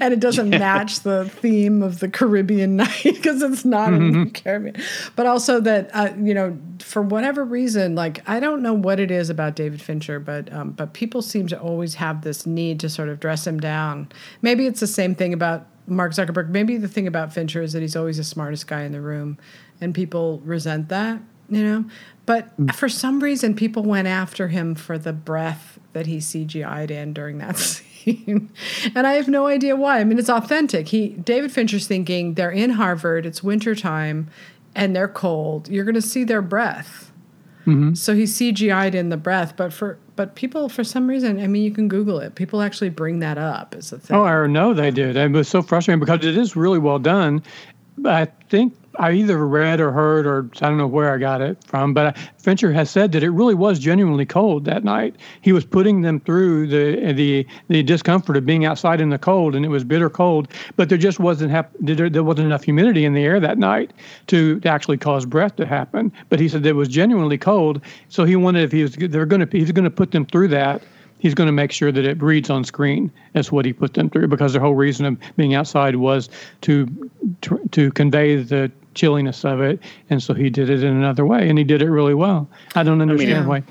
and it doesn't match the theme of the Caribbean night because it's not in the Caribbean. But also that, uh, you know, for whatever reason, like I don't know what it is about David Fincher, but um, but people seem to always have this need to sort of dress him down. Maybe it's the same thing about Mark Zuckerberg. Maybe the thing about Fincher is that he's always the smartest guy in the room, and people resent that, you know. But mm. for some reason, people went after him for the breath that he CGI'd in during that scene, and I have no idea why. I mean, it's authentic. He David Fincher's thinking they're in Harvard, it's wintertime, and they're cold. You're going to see their breath. Mm-hmm. So he CGI'd in the breath, but for but people for some reason, I mean, you can Google it. People actually bring that up as a thing. Oh, I know they did. It was so frustrating because it is really well done. But I think I either read or heard, or I don't know where I got it from, but Fincher has said that it really was genuinely cold that night. He was putting them through the the the discomfort of being outside in the cold, and it was bitter cold. But there just wasn't hap- there, wasn't enough humidity in the air that night to, to actually cause breath to happen. But he said it was genuinely cold, so he wanted if he was they're going to he's going to put them through that he's going to make sure that it reads on screen. That's what he put them through because the whole reason of being outside was to to, to convey the chilliness of it, and so he did it in another way, and he did it really well. I don't understand yeah. why.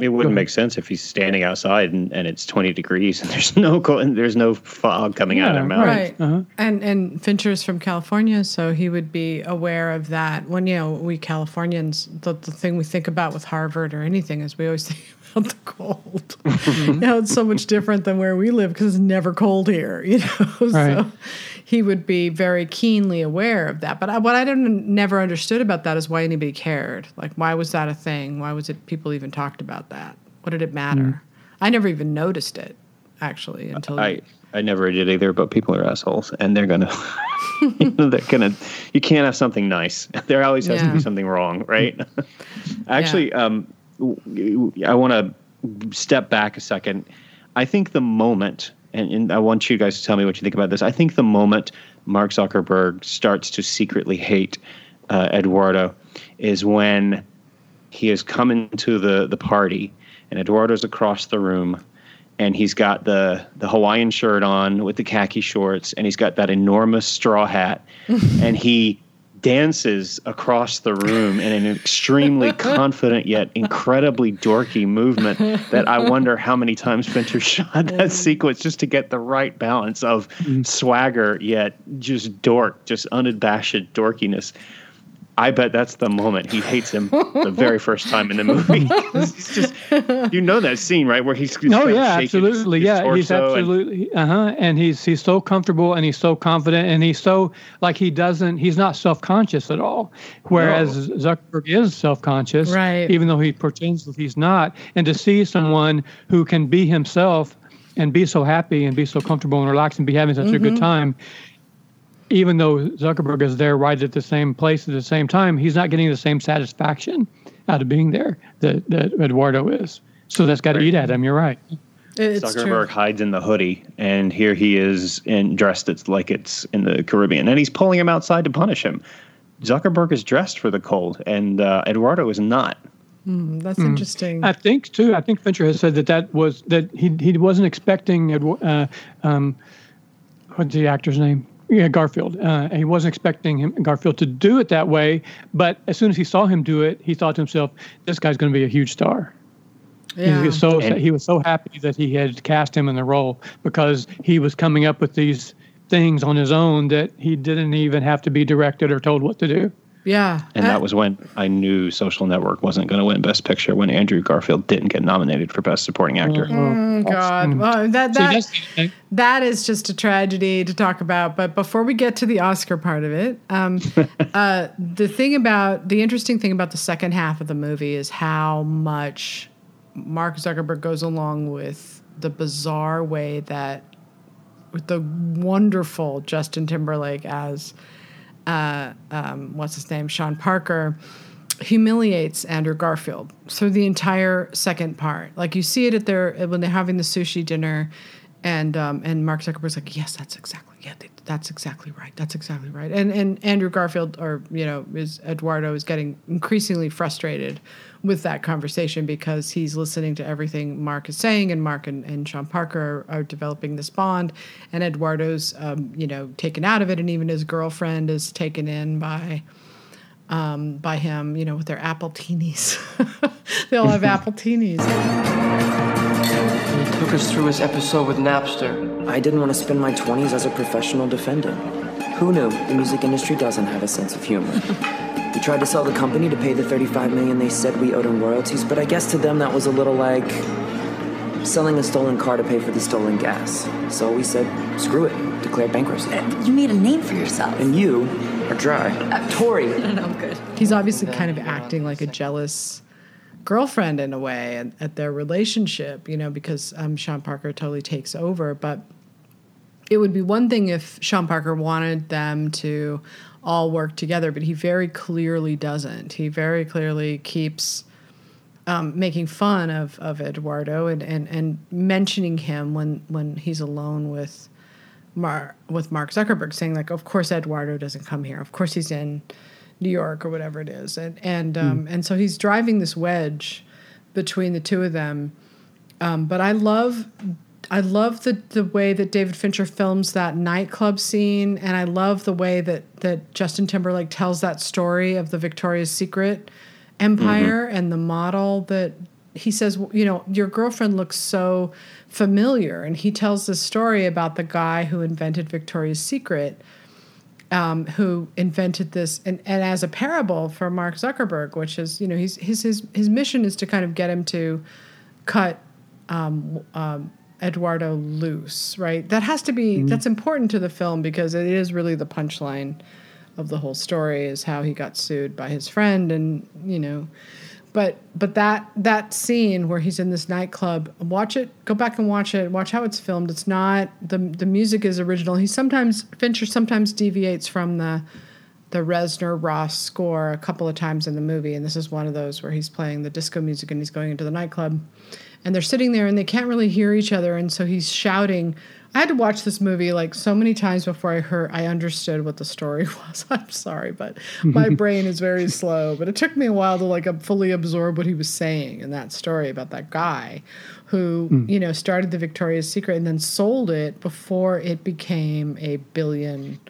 It wouldn't make sense if he's standing outside and, and it's 20 degrees and there's no co- and there's no fog coming out of their mouth. Right. Uh-huh. And and Fincher's from California, so he would be aware of that. When you know, we Californians, the, the thing we think about with Harvard or anything is we always think about the cold. you know, it's so much different than where we live because it's never cold here. You know, Right. so he would be very keenly aware of that. But I, what I don't never understood about that is why anybody cared. Like, why was that a thing? Why was it people even talked about that? What did it matter? I never even noticed it actually until I I never did either, but people are assholes, and they're gonna, you know, they're gonna. You can't have something nice. There always has to be something wrong, right? Actually, um, w- I want to step back a second. I think the moment, and, and I want you guys to tell me what you think about this. I think the moment Mark Zuckerberg starts to secretly hate uh, Eduardo is when he is coming to the the party, and Eduardo's across the room and he's got the the Hawaiian shirt on with the khaki shorts, and he's got that enormous straw hat, and he dances across the room in an extremely confident yet incredibly dorky movement that I wonder how many times Fincher shot that mm. sequence just to get the right balance of mm. swagger yet just dork, just unabashed dorkiness. I bet that's the moment he hates him the very first time in the movie. He's just, you know that scene, right, where he's, he's No, yeah, shaking his- absolutely, his yeah. He's torso and- absolutely, uh huh. And he's he's so comfortable and he's so confident and he's so like he doesn't he's not self conscious at all. Whereas Zuckerberg is self conscious, Right. Even though he pretends that he's not. And to see someone who can be himself and be so happy and be so comfortable and relaxed and be having such a Mm-hmm. good time. Even though Zuckerberg is there right at the same place at the same time, he's not getting the same satisfaction out of being there that, that Eduardo is. So that's got to eat at him. You're right. it's Zuckerberg true. hides in the hoodie, and here he is in dressed it's like it's in the Caribbean, and he's pulling him outside to punish him. Zuckerberg is dressed for the cold, and uh, Eduardo is not. That's interesting. I think too. I think Fincher has said that that was that he he wasn't expecting Edwa- uh, um, what's the actor's name? Yeah, Garfield. Uh, he wasn't expecting him Garfield to do it that way, but as soon as he saw him do it, he thought to himself, "This guy's going to be a huge star." He yeah. was so And- he was so happy that he had cast him in the role because he was coming up with these things on his own that he didn't even have to be directed or told what to do. Yeah. And that was when I knew Social Network wasn't going to win Best Picture when Andrew Garfield didn't get nominated for Best Supporting Actor. Oh God! Well, that See, that that's- that is just a tragedy to talk about. But before we get to the Oscar part of it, um, uh, the thing about the interesting thing about the second half of the movie is how much Mark Zuckerberg goes along with the bizarre way that with the wonderful Justin Timberlake as uh, um, what's his name, Sean Parker, humiliates Andrew Garfield through the entire second part. Like you see it at their when they're having the sushi dinner, and um, and Mark Zuckerberg's like, yes, that's exactly yeah, that's exactly right. That's exactly right. And and Andrew Garfield, or you know, is Eduardo is getting increasingly frustrated with that conversation because he's listening to everything Mark is saying, and Mark and, and Sean Parker are, are developing this bond, and Eduardo's um, you know taken out of it, and even his girlfriend is taken in by. Um, by him, you know, with their appletini. they all have appletini. He took us through his episode with Napster. I didn't want to spend my 20s as a professional defendant. Who knew the music industry doesn't have a sense of humor? we tried to sell the company to pay the 35 million they said we owed in royalties, but I guess to them that was a little like selling a stolen car to pay for the stolen gas. So we said, screw it, declared bankruptcy. You made a name for yourself. And you are dry. Tori. no, I'm good. He's obviously kind of acting like a jealous girlfriend in a way at, at their relationship, you know, because um, Sean Parker totally takes over. But it would be one thing if Sean Parker wanted them to all work together, but he very clearly doesn't. He very clearly keeps um, making fun of, of Eduardo and, and, and mentioning him when, when he's alone with Mar- with Mark Zuckerberg, saying like, "Of course Eduardo doesn't come here. Of course he's in New York or whatever it is," and and um, and so he's driving this wedge between the two of them. Um, but I love I love the the way that David Fincher films that nightclub scene, and I love the way that that Justin Timberlake tells that story of the Victoria's Secret empire and the model that he says, you know, your girlfriend looks so familiar, and he tells this story about the guy who invented Victoria's Secret. Um, who invented this and, and as a parable for Mark Zuckerberg, which is, you know, he's, his, his, his mission is to kind of get him to cut um, um, Eduardo loose, right? That has to be mm. that's important to the film because it is really the punchline of the whole story is how he got sued by his friend and you know but but that that scene where he's in this nightclub watch it go back and watch it watch how it's filmed. It's not the the music is original. He sometimes Fincher sometimes deviates from the the Reznor Ross score a couple of times in the movie and this is one of those where he's playing the disco music and he's going into the nightclub and they're sitting there and they can't really hear each other and so he's shouting. I had to watch this movie like so many times before i heard i understood what the story was. I'm sorry but my brain is very slow. But it took me a while to like fully absorb what he was saying in that story about that guy who hmm. you know started the victoria's secret and then sold it before it became a billion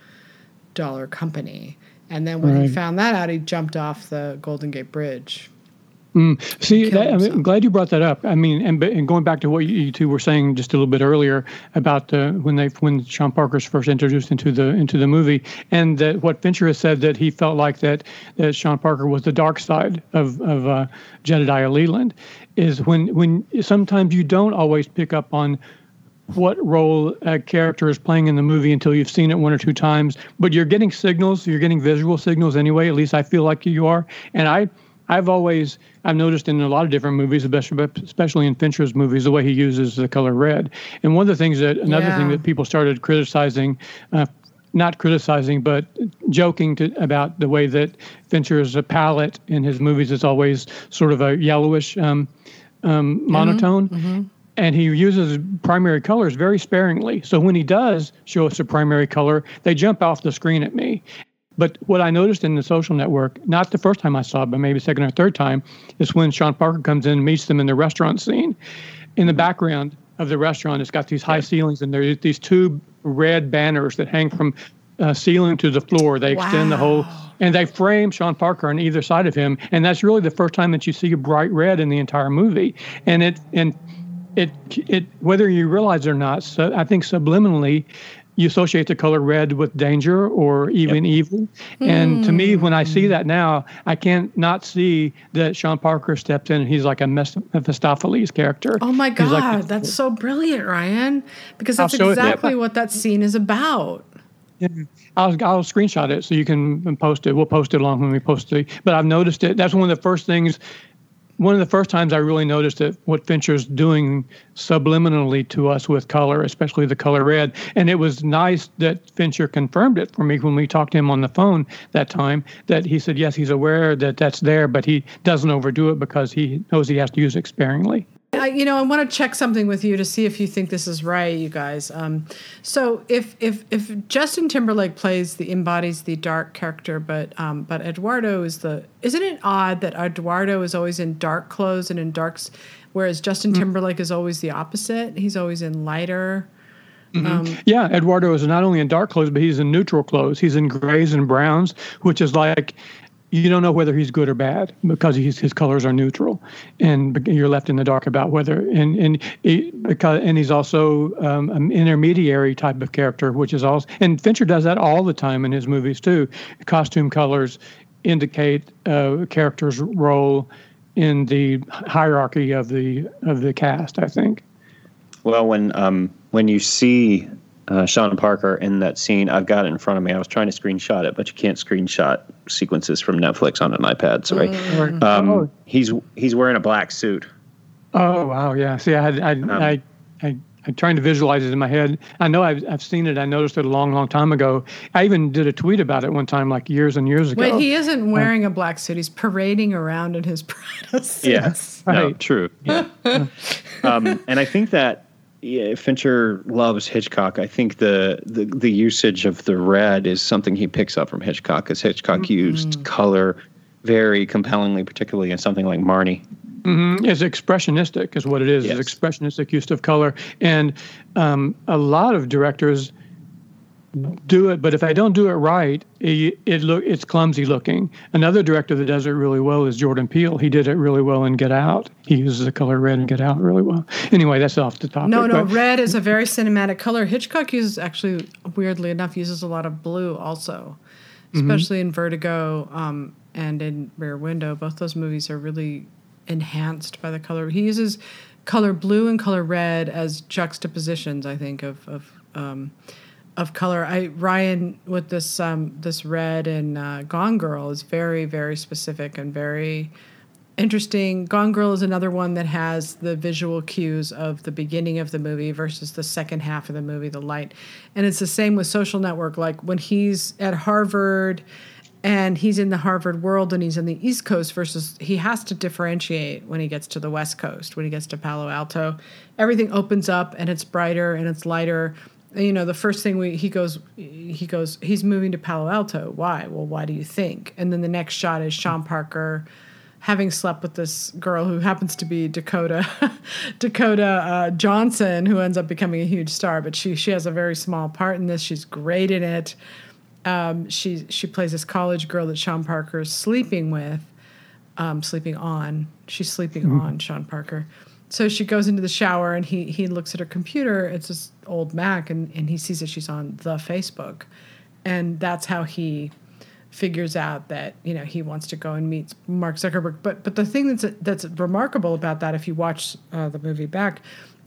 dollar company. And then when he found that out he jumped off the golden gate bridge See, that, I I'm glad you brought that up. I mean, and, and going back to what you, two were saying just a little bit earlier about the, when they when Sean Parker's first introduced into the into the movie, and that what Fincher has said that he felt like that that Sean Parker was the dark side of of uh, Jedediah Leland, is when when sometimes you don't always pick up on what role a character is playing in the movie until you've seen it one or two times. But you're getting signals, you're getting visual signals anyway. At least I feel like you are. And I, I've always, I've noticed in a lot of different movies, especially especially in Fincher's movies, the way he uses the color red. And one of the things that another thing that people started criticizing. Uh, not criticizing, but joking to, about the way that Fincher's palette in his movies is always sort of a yellowish um, um, monotone and he uses primary colors very sparingly. So when he does show us a primary color, they jump off the screen at me. But what I noticed in the social network, not the first time I saw it, but maybe second or third time, is when Sean Parker comes in and meets them in the restaurant scene. In the background of the restaurant, it's got these high ceilings, and there's these two red banners that hang from uh, ceiling to the floor. They extend the whole, and they frame Sean Parker on either side of him, and that's really the first time that you see a bright red in the entire movie. And it and it it whether you realize it or not, so I think subliminally you associate the color red with danger or even evil. And to me, mm. when I see mm. that now, I can't not see that Sean Parker steps in and he's like a Mephistopheles character. Oh my God, like- that's so brilliant, Ryan. Because that's show it- exactly what that scene is about. I'll, I'll screenshot it so you can post it. We'll post it along when we post it. But I've noticed it. That's one of the first things. One of the first times I really noticed that what Fincher's doing subliminally to us with color, especially the color red. And it was nice that Fincher confirmed it for me when we talked to him on the phone that time. That he said yes, he's aware that that's there, but he doesn't overdo it because he knows he has to use it sparingly. I you know, I want to check something with you to see if you think this is right, you guys. Um, so if if if Justin Timberlake plays the embodies the dark character, but um, but Eduardo is the isn't it odd that Eduardo is always in dark clothes and in darks, whereas Justin Timberlake is always the opposite. He's always in lighter. Um, Yeah, Eduardo is not only in dark clothes, but he's in neutral clothes. He's in grays and browns, which is like you don't know whether he's good or bad because his colors are neutral, and you're left in the dark about whether. And and because and he's also um, an intermediary type of character, which is also. And Fincher does that all the time in his movies too. Costume colors indicate uh, a character's role in the hierarchy of the of the cast. I think. Well, when um, when you see uh, Sean Parker in that scene, I've got it in front of me. I was trying to screenshot it, but you can't screenshot sequences from Netflix on an iPad. Sorry. Um, Oh. He's he's wearing a black suit. Oh wow, yeah. See, I had, I, Um, I, I, I'm trying to visualize it in my head. I know I've, I've seen it. I noticed it a long, long time ago. I even did a tweet about it one time, like years and years ago. Wait, he isn't wearing a black suit. He's parading around in his Prada suit. Yes. No, Right. true. Yeah. um, and I think that yeah, Fincher loves Hitchcock. I think the, the the usage of the red is something he picks up from Hitchcock, because Hitchcock used color very compellingly, particularly in something like Marnie. Mhm. It's expressionistic, is what it is. Yes. It's expressionistic use of color, and um, a lot of directors do it, but if I don't do it right, it, it look it's clumsy looking. Another director that does it really well is Jordan Peele. He did it really well in Get Out. He uses the color red in Get Out really well. Anyway, that's off the topic. No, no, but- red is a very cinematic color. Hitchcock uses actually, weirdly enough, uses a lot of blue also, especially in Vertigo um, and in Rear Window. Both those movies are really enhanced by the color. He uses color blue and color red as juxtapositions. I think of of um, of color. I Ryan with this um, this red and uh, Gone Girl is very very specific and very interesting. Gone Girl is another one that has the visual cues of the beginning of the movie versus the second half of the movie, the light. And it's the same with Social Network. Like when he's at Harvard and he's in the Harvard world and he's in the East Coast versus he has to differentiate when he gets to the West Coast, when he gets to Palo Alto. Everything opens up and it's brighter and it's lighter. You know, the first thing we he goes he goes he's moving to Palo Alto. Why? Well, why do you think? And then the next shot is Sean Parker having slept with this girl who happens to be Dakota Dakota uh, Johnson, who ends up becoming a huge star. But she she has a very small part in this. She's great in it. Um, she she plays this college girl that Sean Parker is sleeping with, um, sleeping on. She's sleeping on Sean Parker. So she goes into the shower and he he looks at her computer. It's this old Mac and, and he sees that she's on the Facebook, and that's how he figures out that you know he wants to go and meet Mark Zuckerberg. But but the thing that's that's remarkable about that, if you watch uh, the movie back,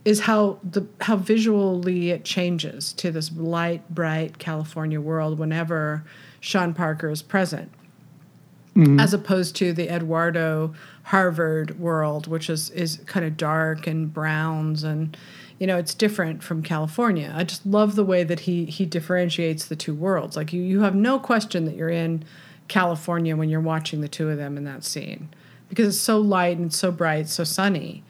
is how the how visually it changes to this light, bright California world whenever Sean Parker is present, as opposed to the Eduardo Harvard world, which is is kind of dark and browns and you know it's different from California. I just love the way that he he differentiates the two worlds. Like you you have no question that you're in California when you're watching the two of them in that scene because it's so light and so bright, so sunny.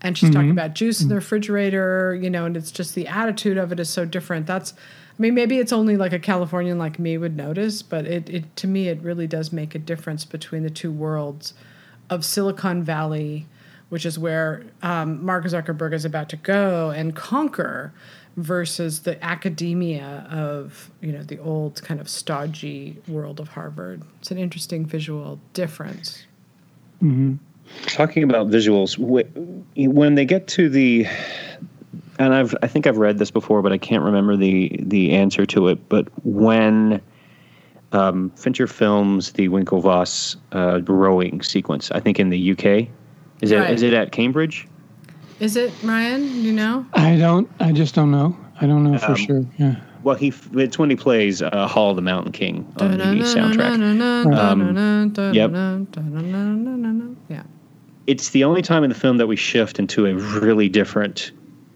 And she's talking mm-hmm. about juice in the mm-hmm. refrigerator, you know, and it's just the attitude of it is so different. That's I mean, maybe it's only like a Californian like me would notice, but it, it to me it really does make a difference between the two worlds of Silicon Valley, which is where um, Mark Zuckerberg is about to go and conquer, versus the academia of you know the old kind of stodgy world of Harvard. It's an interesting visual difference. Mm-hmm. Talking about visuals, when they get to the, and I've I think I've read this before, but I can't remember the the answer to it. But when um, Fincher films the Winklevoss uh, rowing sequence, I think in the UK, is it is Right. it at Cambridge? Is it Ryan? You know? I don't. I just don't know. I don't know for Um, sure. Yeah. Well, he it's when he plays uh, Hall of the Mountain King on the soundtrack. Yep. Yeah. it's the only time in the film that we shift into a really different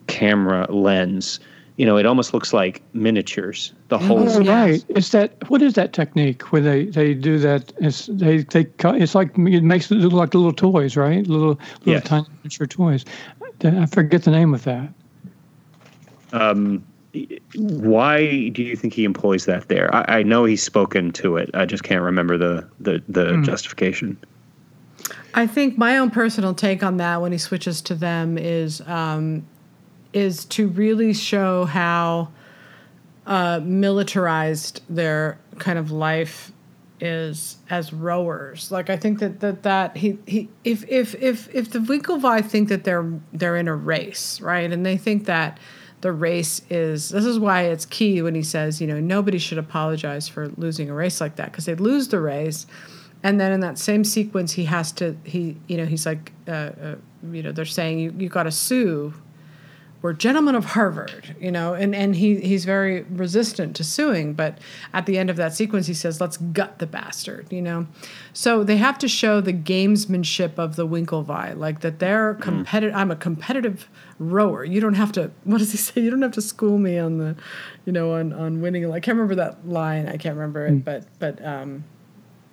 camera lens you know, it almost looks like miniatures. The whole Oh, Yes. right. It's that. What is that technique where they they do that? It's they they cut. It's like it makes it look like little toys, right? Little little Yes. tiny miniature toys. I forget the name of that. Um, why do you think he employs that there? I, I know he's spoken to it. I just can't remember the the, the justification. I think my own personal take on that when he switches to them is um, is to really show how uh, militarized their kind of life is as rowers. Like I think that that, that he, he if if if if the Winklevi think that they're they're in a race, right? And they think that the race is this is why it's key when he says, you know, nobody should apologize for losing a race like that because they lose the race and then in that same sequence he has to he you know he's like uh, uh, you know they're saying you, you got to sue we're gentlemen of harvard you know and and he he's very resistant to suing but at the end of that sequence he says let's gut the bastard you know? So they have to show the gamesmanship of the winklevi like that they're competitive i'm a competitive rower. You don't have to what does he say? You don't have to school me on the you know on on winning i can't remember that line i can't remember it but but um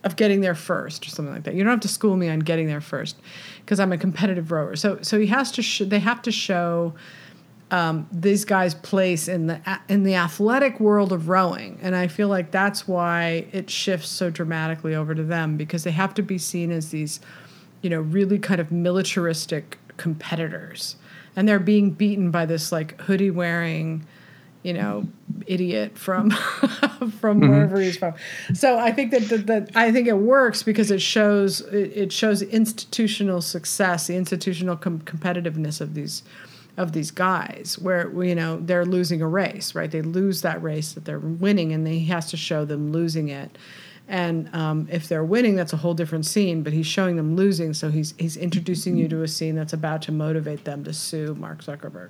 of getting there first or something like that. You don't have to school me on getting there first because I'm a competitive rower. So so he has to sh- they have to show um, these guys' place in the in the athletic world of rowing, and I feel like that's why it shifts so dramatically over to them because they have to be seen as these, you know, really kind of militaristic competitors, and they're being beaten by this like hoodie wearing you know, idiot from from wherever he's from. So I think that, that that I think it works because it shows it, it shows institutional success, the institutional com- competitiveness of these of these guys, where you know they're losing a race, right? They lose that race that they're winning, and he has to show them losing it. And um, if they're winning, that's a whole different scene. But he's showing them losing, so he's he's introducing you to a scene that's about to motivate them to sue Mark Zuckerberg.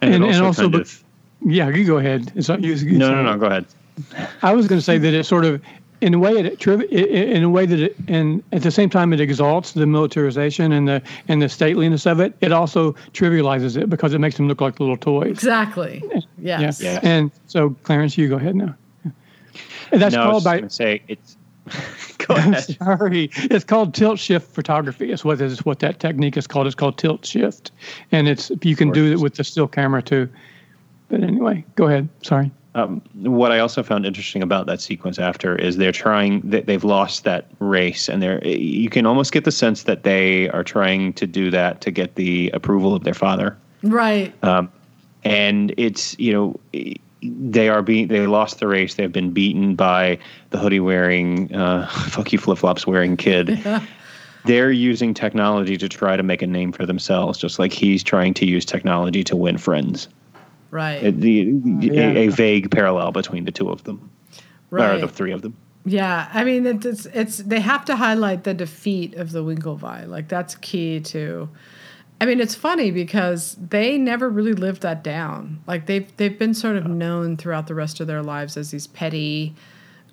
And, And- it and also, also but- of Yeah, you go ahead. It's not you. you no say no no go ahead. I was going to say that it sort of, in a way, it triv- i- i- in a way that it, and at the same time, it exalts the militarization and the and the stateliness of it. It also trivializes it because it makes them look like little toys. Exactly. Yes. Yeah. And so, Clarence, you go ahead now. And that's no, I was called by. say it's. go ahead. Sorry, it's called tilt shift photography. Is what is what that technique is called. It's called tilt shift, and it's you can do it with the still camera too. But anyway, go ahead. Sorry. Um, what I also found interesting about that sequence after is they're trying they, they've lost that race and they're you can almost get the sense that they are trying to do that to get the approval of their father. Right. um, and it's you know they are being they lost the race. They've been beaten by the hoodie wearing uh, fuck you flip flops wearing kid. They're using technology to try to make a name for themselves just like he's trying to use technology to win friends right. It- the, Yeah. a, a vague parallel between the two of them or the three of them Yeah, I mean it, it's it's they have to highlight the defeat of the Winklevi. Like that's key to. I mean, it's funny because they never really lived that down. Like they've they've been sort of known throughout the rest of their lives as these petty,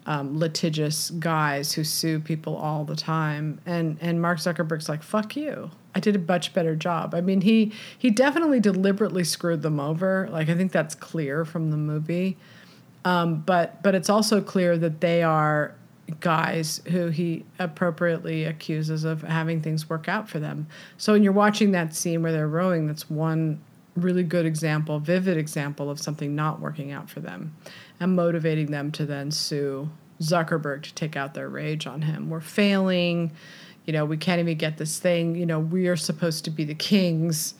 um, litigious guys who sue people all the time. And and Mark Zuckerberg's like, "Fuck you! I did a much better job." I mean, he he definitely deliberately screwed them over. Like I think that's clear from the movie um, but but it's also clear that they are guys who he appropriately accuses of having things work out for them. So when you're watching that scene where they're rowing, that's one really good example, vivid example of something not working out for them and motivating them to then sue Zuckerberg to take out their rage on him. We're failing, you know, we can't even get this thing, you know, we are supposed to be the kings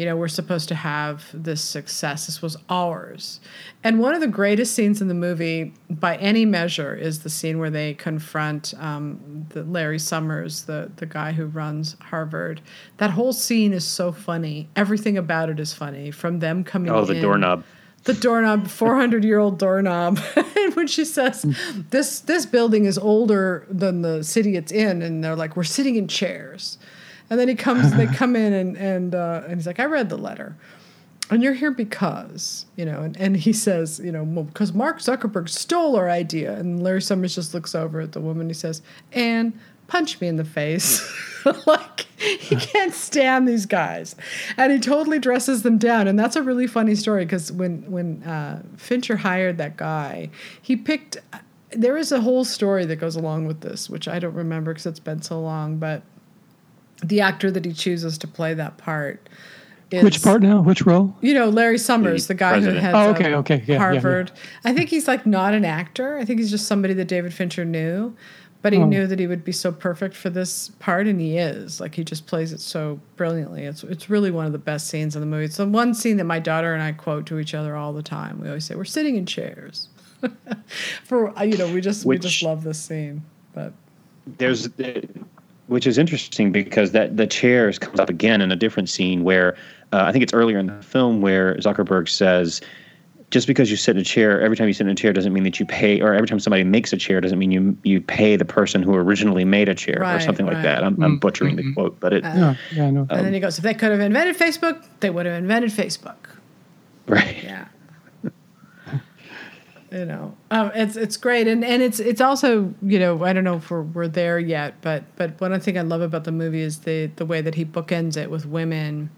you know, we're supposed to have this success. This was ours. And one of the greatest scenes in the movie, by any measure, is the scene where they confront um, the Larry Summers, the, the guy who runs Harvard. That whole scene is so funny. Everything about it is funny. From them coming oh the in- doorknob the doorknob, four hundred year old doorknob. and when she says, "This this building is older than the city it's in," and they're like, "We're sitting in chairs," and then he comes, they come in, and and uh, and he's like, "I read the letter." And you're here because, you know, and, and he says, you know, well, because Mark Zuckerberg stole our idea. And Larry Summers just looks over at the woman. He says, and punch me in the face. like he can't stand these guys, and he totally dresses them down. And that's a really funny story because when when uh, Fincher hired that guy, he picked. There is a whole story that goes along with this, which I don't remember because it's been so long. But the actor that he chooses to play that part. Is, Which part now? Which role? You know, Larry Summers, The the guy president. who heads Oh, okay, okay, yeah, yeah, Harvard. I think he's like not an actor. I think he's just somebody that David Fincher knew, but he Oh. knew that he would be so perfect for this part, and he is. Like he just plays it so brilliantly. It's it's really one of the best scenes in the movie. It's the one scene that my daughter and I quote to each other all the time. We always say we're sitting in chairs. for you know, we just we just love this scene. But there's which is interesting because that the chairs comes up again in a different scene where uh, I think it's earlier in the film where Zuckerberg says just because you sit in a chair every time you sit in a chair doesn't mean that you pay or every time somebody makes a chair doesn't mean you you pay the person who originally made a chair or Right, something like that. I'm, I'm butchering the quote, but it Yeah, yeah, I know. and then he goes, if they could have invented Facebook, they would have invented Facebook. right. Yeah. you know, um, it's it's great, and and it's it's also you know I don't know if we're, we're there yet, but but one thing I love about the movie is the the way that he bookends it with women.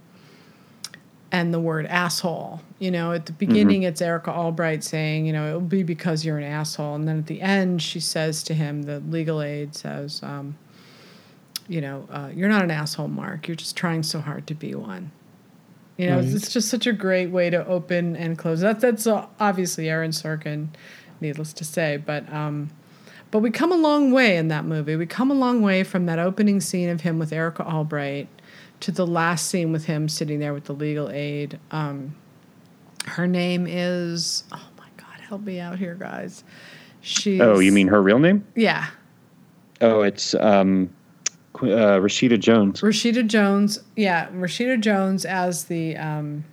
And the word asshole, you know, at the beginning it's Erica Albright saying, you know, it will be because you're an asshole, and then at the end she says to him, the legal aid says, um, you know, uh, you're not an asshole, Mark. You're just trying so hard to be one. You know, it's, just such a great way to open and close. That that's obviously Aaron Sorkin, needless to say, but um, but we come a long way in that movie. We come a long way from that opening scene of him with Erica Albright to the last scene with him sitting there with the legal aid. Um, her name is oh my god, help me out here, guys. She. Oh, you mean her real name? yeah, Oh, it's um, uh, Rashida Jones. Rashida Jones, yeah, Rashida Jones as the um,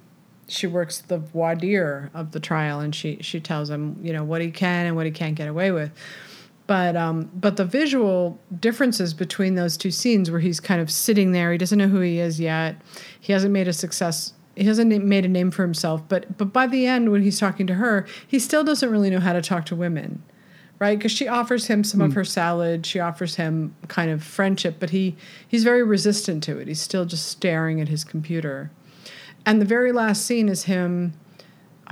she works the voir dire of the trial, and she she tells him you know what he can and what he can't get away with. But um, but the visual differences between those two scenes, where he's kind of sitting there, he doesn't know who he is yet, he hasn't made a success. He hasn't made a name for himself, but but by the end, when he's talking to her, he still doesn't really know how to talk to women right? Because she offers him some of her salad she offers him kind of friendship but he he's very resistant to it. He's still just staring at his computer. And the very last scene is him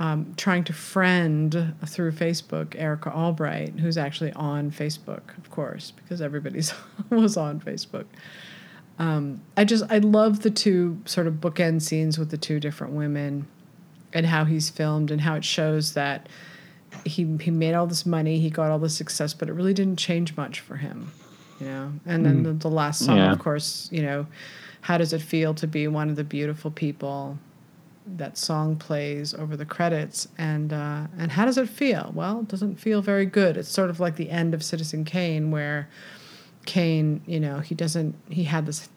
um, trying to friend through facebook erica albright who's actually on facebook of course because everybody's was on facebook um, i just i love the two sort of bookend scenes with the two different women and how he's filmed and how it shows that he he made all this money, he got all this success, but it really didn't change much for him, you know. And then the, the last song, Yeah. of course, you know, how does it feel to be one of the beautiful people? That song plays over the credits, and uh, and how does it feel? Well, it doesn't feel very good. It's sort of like the end of Citizen Kane, where Kane, you know, he doesn't. He had this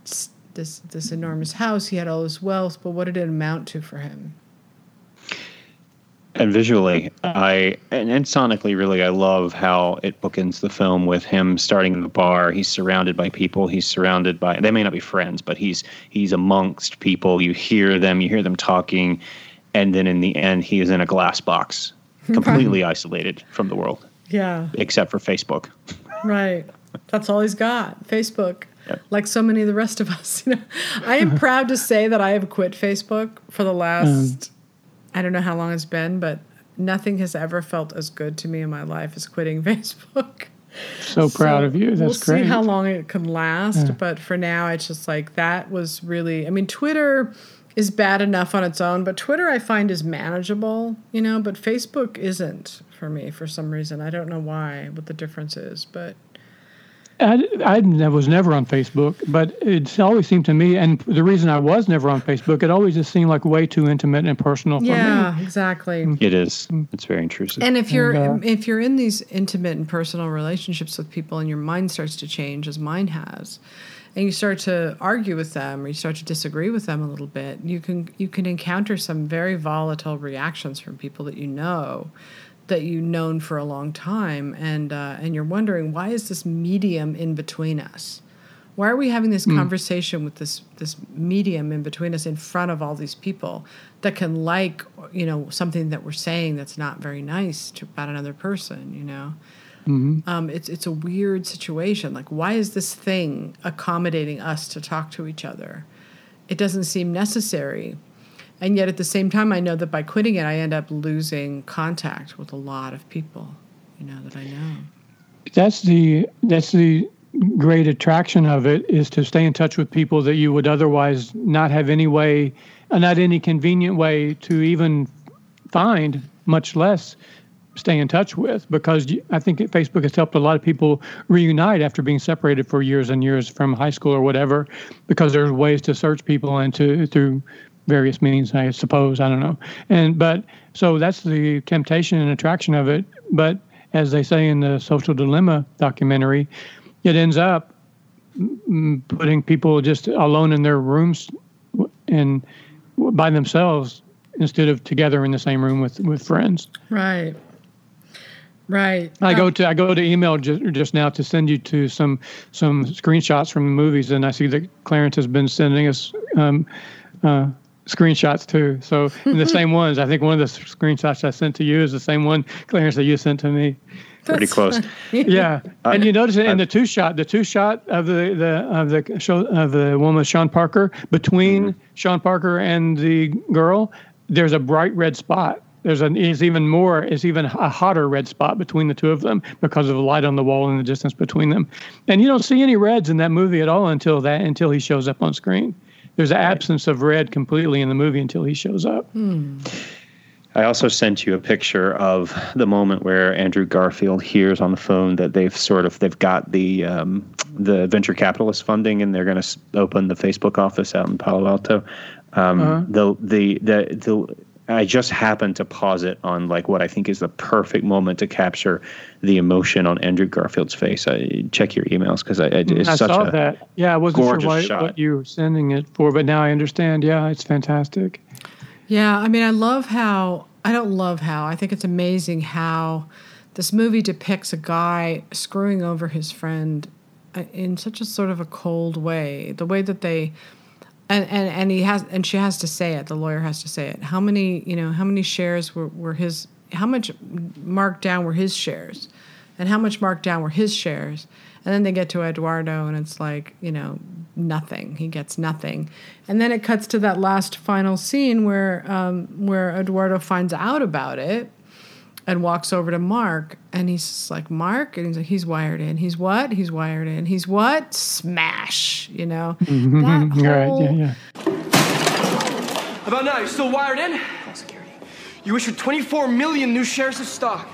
this this enormous house, he had all this wealth, but what did it amount to for him? And visually, I and, and sonically, really, I love how it bookends the film with him starting in the bar. He's surrounded by people. He's surrounded by they may not be friends, but he's he's amongst people. You hear them, you hear them talking, and then in the end, he is in a glass box, completely isolated from the world, Yeah, except for Facebook. Right. That's all he's got. Facebook. Yep. Like so many of the rest of us. You know, I am proud to say that I have quit Facebook for the last I don't know how long it's been, but nothing has ever felt as good to me in my life as quitting Facebook. So proud So of you. That's we'll great. see how long it can last, but for now, it's just like that was really. I mean, Twitter is bad enough on its own, but Twitter I find is manageable, you know. But Facebook isn't for me for some reason. I don't know why, what the difference is, but I, I was never on Facebook, but it's always seemed to me, and the reason I was never on Facebook, it always just seemed like way too intimate and personal for me. yeah, exactly. It is. It's very intrusive. And if you're And, uh, if you're in these intimate and personal relationships with people, and your mind starts to change, as mine has, and you start to argue with them, or you start to disagree with them a little bit, you can you can encounter some very volatile reactions from people that you know, that you've known for a long time, and uh, and you're wondering why is this medium in between us? Why are we having this conversation with this this medium in between us in front of all these people that can like you know something that we're saying that's not very nice to, about another person? You know, Um, it's it's a weird situation. Like, why is this thing accommodating us to talk to each other? It doesn't seem necessary, and yet at the same time, I know that by quitting it, I end up losing contact with a lot of people, you know, that I know. That's the that's the great attraction of it is to stay in touch with people that you would otherwise not have any way, uh, not any convenient way to even find, much less stay in touch with. Because I think Facebook has helped a lot of people reunite after being separated for years and years from high school or whatever, because there's ways to search people and to through various means, I suppose. I don't know. And but so that's the temptation and attraction of it. But as they say in the Social Dilemma documentary, it ends up putting people just alone in their rooms and by themselves instead of together in the same room with with friends. Right. Right. I go to I go to email just, just now to send you to some some screenshots from the movies, and I see that Clarence has been sending us um, uh, screenshots too. So and the same ones. I think one of the screenshots I sent to you is the same one, Clarence, that you sent to me. Pretty close. Yeah, and you notice it in the two shot, the two shot of the the of the show of the woman Sean Parker between mm-hmm. Sean Parker and the girl. There's a bright red spot. There's an is even more is even a hotter red spot between the two of them because of the light on the wall and the distance between them. And you don't see any reds in that movie at all until that until he shows up on screen. There's an absence of red completely in the movie until he shows up. I also sent you a picture of the moment where Andrew Garfield hears on the phone that they've sort of they've got the um, the venture capitalist funding and they're going to open the Facebook office out in Palo Alto. Um, the, the the the I just happened to pause it on like what I think is the perfect moment to capture the emotion on Andrew Garfield's face. I check your emails because I, I it's I such saw a that. Yeah, I wasn't sure gorgeous why, what you were sending it for, but now I understand. Yeah, it's fantastic. Yeah, I mean, I love how I don't love how I think it's amazing how this movie depicts a guy screwing over his friend uh, in such a sort of a cold way. The way that they and and and he has and she has to say it. The lawyer has to say it. How many you know? How many shares were were his? How much marked down were his shares, and how much marked down were his shares? And then they get to Eduardo, and it's like you know nothing. He gets nothing, and then it cuts to that last final scene where um, where Eduardo finds out about it and walks over to Mark, and he's like, Mark, and he's like, he's wired in. He's what? He's wired in. He's what? Smash. You know, that Right? Yeah, yeah. About now? you're still wired in? Security. You issued 24 million new shares of stock.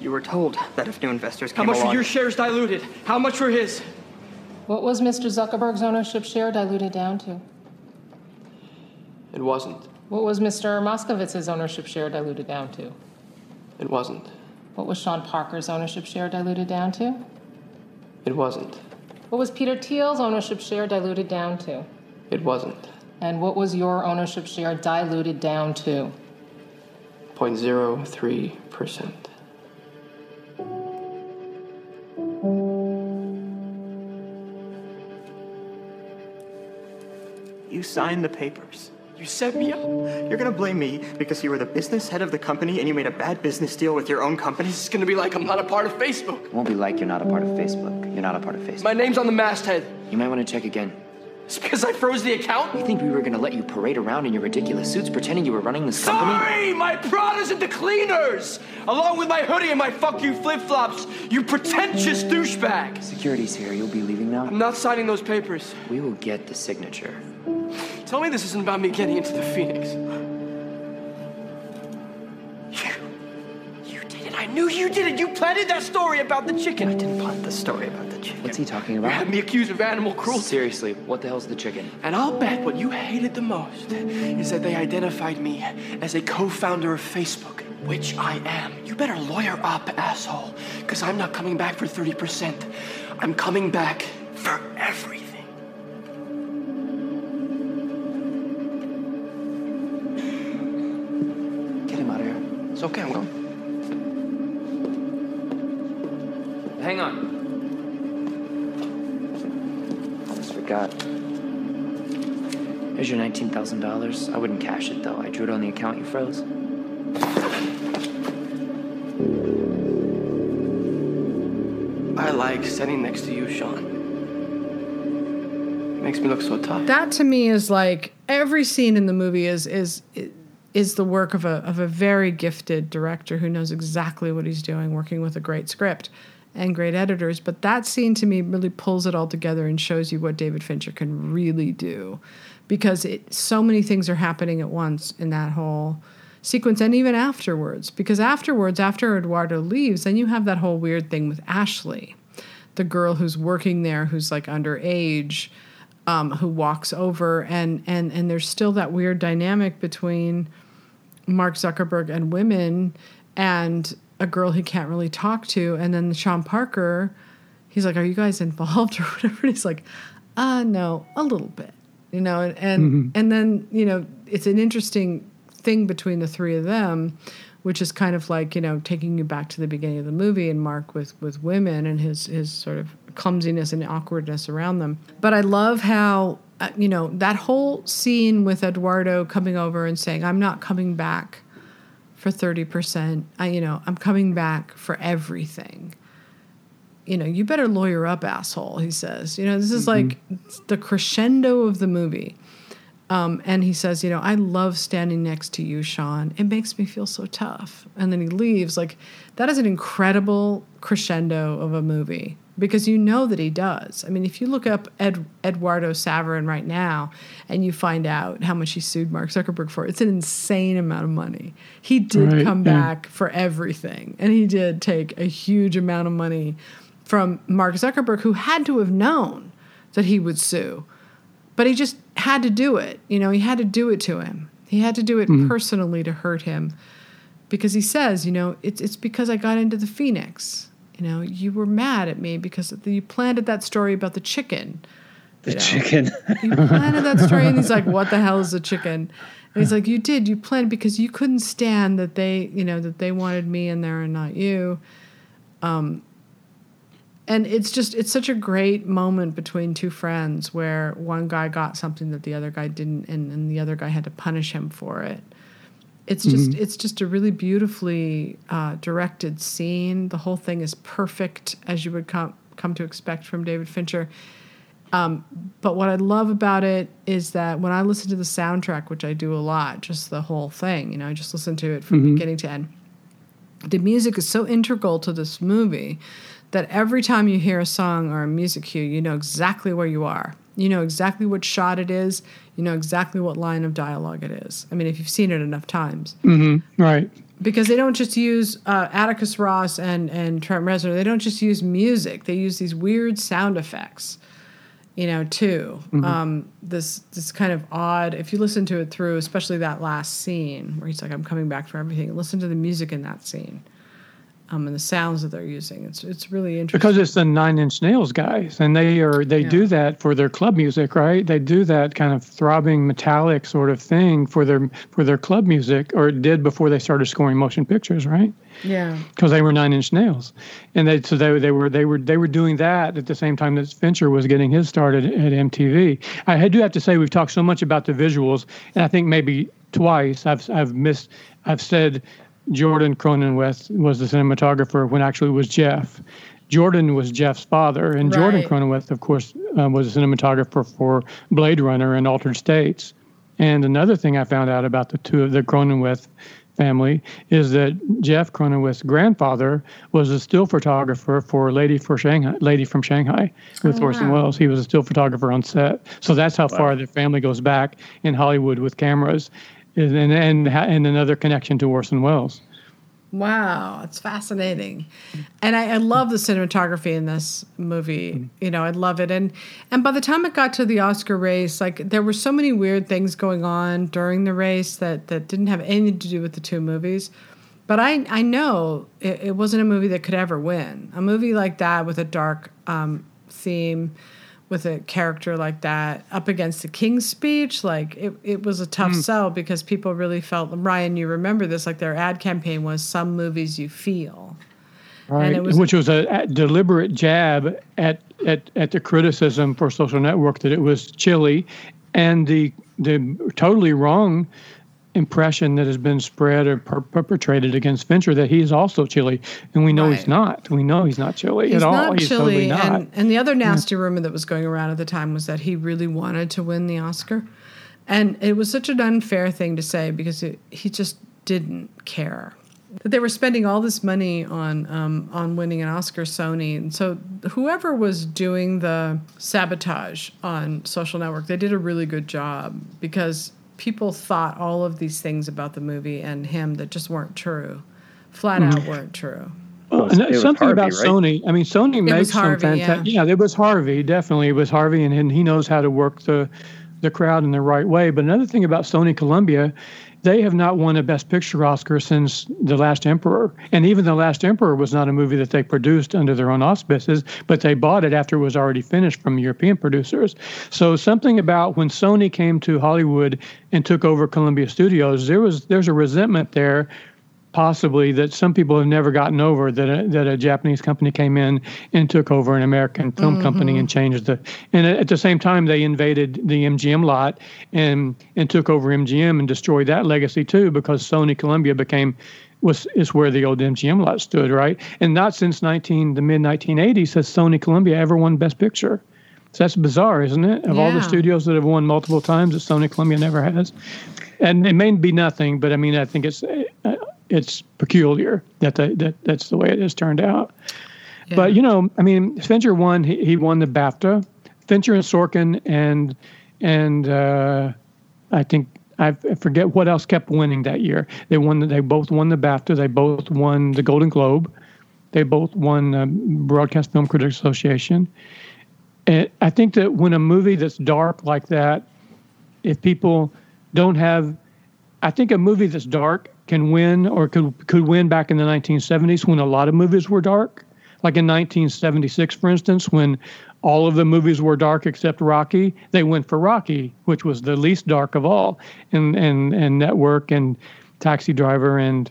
You were told that if new investors How came much were along, your shares diluted? How much were his? What was Mr. Zuckerberg's ownership share diluted down to? It wasn't. What was Mr. Moskovitz's ownership share diluted down to? It wasn't. What was Sean Parker's ownership share diluted down to? It wasn't. What was Peter Thiel's ownership share diluted down to? It wasn't. And what was your ownership share diluted down to? 0.03%. you signed the papers. You set me up. You're gonna blame me because you were the business head of the company and you made a bad business deal with your own company. It's gonna be like I'm not a part of Facebook. It won't be like you're not a part of Facebook. You're not a part of Facebook. My name's on the masthead. You might want to check again. It's because I froze the account? You think we were gonna let you parade around in your ridiculous suits pretending you were running this company? Sorry, my Prada's at the cleaners, along with my hoodie and my fuck you flip flops. You pretentious douchebag. Security's here. You'll be leaving now? I'm not signing those papers. We will get the signature. Tell me this isn't about me getting into the Phoenix. You, you did it. I knew you did it. You planted that story about the chicken. I didn't plant the story about the chicken. What's he talking You had me accused of animal cruelty. Seriously, what the hell's the chicken? And I'll bet what you hated the most is that they identified me as a co-founder of Facebook, which I am. You better lawyer up, asshole, because I'm not coming back for 30%. I'm coming back for everything. Okay, I'm going. Hang on. I Almost forgot. Here's your $19,000. I wouldn't cash it though. I drew it on the account you froze. I like sitting next to you, Sean. It Makes me look so tough. That to me is like every scene in the movie is is is the work of a of a very gifted director who knows exactly what he's doing, working with a great script and great editors. But that scene to me really pulls it all together and shows you what David Fincher can really do, because it, so many things are happening at once in that whole sequence and even afterwards because afterwards after eduardo leaves then you have that whole weird thing with ashley the girl who's working there who's like underage um, who walks over and and and there's still that weird dynamic between mark zuckerberg and women and a girl he can't really talk to and then sean parker he's like are you guys involved or whatever and he's like uh no a little bit you know and and, mm-hmm. and then you know it's an interesting thing between the three of them, which is kind of like you know taking you back to the beginning of the movie and Mark with with women and his his sort of clumsiness and awkwardness around them. But I love how uh, you know that whole scene with Eduardo coming over and saying, "I'm not coming back." For 30%, I, you know, I'm coming back for everything you know, you better lawyer up, asshole, he says. You know, this is mm-hmm. like the crescendo of the movie. Um, and he says, you know, I love standing next to you, Sean. It makes me feel so tough. And then he leaves. Like, that is an incredible crescendo of a movie because you know that he does. I mean, if you look up Ed, Eduardo Saverin right now and you find out how much he sued Mark Zuckerberg for, it's an insane amount of money. He did right, come yeah. back for everything, and he did take a huge amount of money from Mark Zuckerberg, who had to have known that he would sue but he just had to do it. You know, he had to do it to him. He had to do it mm-hmm. personally to hurt him because he says, you know, it's it's because I got into the Phoenix. You know, you were mad at me because you planted that story about the chicken. The know? chicken. you planted that story, and he's like, "What the hell is a chicken?" And he's like, "You did. You planted because you couldn't stand that they, you know, that they wanted me in there and not you." Um, and it's just it's such a great moment between two friends where one guy got something that the other guy didn't and, and the other guy had to punish him for it it's just mm-hmm. it's just a really beautifully uh, directed scene the whole thing is perfect as you would come come to expect from david fincher um, but what i love about it is that when i listen to the soundtrack which i do a lot just the whole thing you know i just listen to it from mm-hmm. beginning to end the music is so integral to this movie that every time you hear a song or a music cue, you know exactly where you are. You know exactly what shot it is. You know exactly what line of dialogue it is. I mean, if you've seen it enough times. Mm-hmm. Right. Because they don't just use uh, Atticus Ross and, and Trent Reznor. They don't just use music. They use these weird sound effects, you know, too. Mm-hmm. Um, this this kind of odd. If you listen to it through, especially that last scene where he's like, "I'm coming back for everything." Listen to the music in that scene um, and the sounds that they're using. It's it's really interesting because it's the Nine Inch Nails guys, and they are they yeah. do that for their club music, right? They do that kind of throbbing metallic sort of thing for their for their club music, or did before they started scoring motion pictures, right? Yeah, because they were Nine Inch Nails, and they so they they were they were they were doing that at the same time that Fincher was getting his start at, at MTV. I do have to say we've talked so much about the visuals, and I think maybe twice I've I've missed I've said Jordan Cronenweth was the cinematographer when actually it was Jeff. Jordan was Jeff's father, and right. Jordan Cronenweth, of course, uh, was a cinematographer for Blade Runner and Altered States. And another thing I found out about the two of the Cronenweth family is that Jeff Cronenweth's grandfather was a still photographer for Lady for Shanghai, Lady from Shanghai with oh, Orson wow. Welles. He was a still photographer on set. So that's how wow. far their family goes back in Hollywood with cameras and and and another connection to Orson Welles. Wow, it's fascinating, and I, I, love the cinematography in this movie. Mm. You know, I love it, and and by the time it got to the Oscar race, like there were so many weird things going on during the race that that didn't have anything to do with the two movies. But I I know it, it wasn't a movie that could ever win. A movie like that with a dark um, theme with a character like that up against the King's speech, like it, it was a tough mm. sell because people really felt Ryan, you remember this, like their ad campaign was some movies you feel. Right, was, which was a, a, deliberate jab at, at, at the criticism for social network that it was chilly and the the totally wrong impression that has been spread or per- perpetrated against Fincher that he's also chilly, and we know Right. he's not. We know he's not chilly He's at all. not he's totally not. and and the other nasty rumor that was going around at the time was that he really wanted to win the Oscar, and it was such an unfair thing to say because it, he just didn't care. That they were spending all this money on um, on winning an Oscar, Sony, and so whoever was doing the sabotage on Social Network, they did a really good job because people thought all of these things about the movie and him that just weren't true, flat Mm-hmm. out weren't true. Well, it was something Harvey, about right? Sony. I mean, Sony was makes some fantastic. yeah. Yeah. it was Harvey. Definitely, it was Harvey, and, and he knows how to work the the crowd in the right way. But another thing about Sony Columbia, they have not won a Best Picture Oscar since The Last Emperor, and even The Last Emperor was not a movie that they produced under their own auspices, but they bought it after it was already finished from European producers. So something about when Sony came to Hollywood and took over Columbia Studios, there was there's a resentment there possibly that some people have never gotten over that a, that a Japanese company came in and took over an American film mm-hmm. company and changed the and at the same time they invaded the MGM lot and and took over MGM and destroyed that legacy too because Sony Columbia became was is where the old MGM lot stood right and not since 19 the mid 1980s has Sony Columbia ever won Best Picture. So that's bizarre, isn't it? Of all the studios that have won multiple times, that Sony Columbia never has. And it may be nothing, but I mean, I think it's it's peculiar that the, that that's the way it has turned out. But you know, I mean, Fincher won. He, he won the BAFTA. Fincher and Sorkin and and uh, I think I forget what else kept winning that year. They won. They both won the BAFTA. They both won the Golden Globe. They both won the Broadcast Film Critics Association. And I think that when a movie that's dark like that, if people don't have, I think a movie that's dark can win or could could win back in the 1970s when a lot of movies were dark. Like in 1976, for instance, when all of the movies were dark except Rocky, they went for Rocky, which was the least dark of all, and and and Network and Taxi Driver and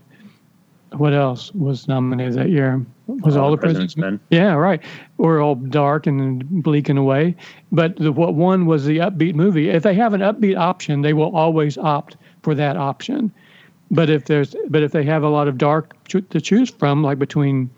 what else was nominated that year? Was all, the president's Men. yeah, right. Or all dark and bleak in a way. But the, what won was the upbeat movie. If they have an upbeat option, they will always opt for that option. But if there's, but if they have a lot of dark cho- to choose from, like between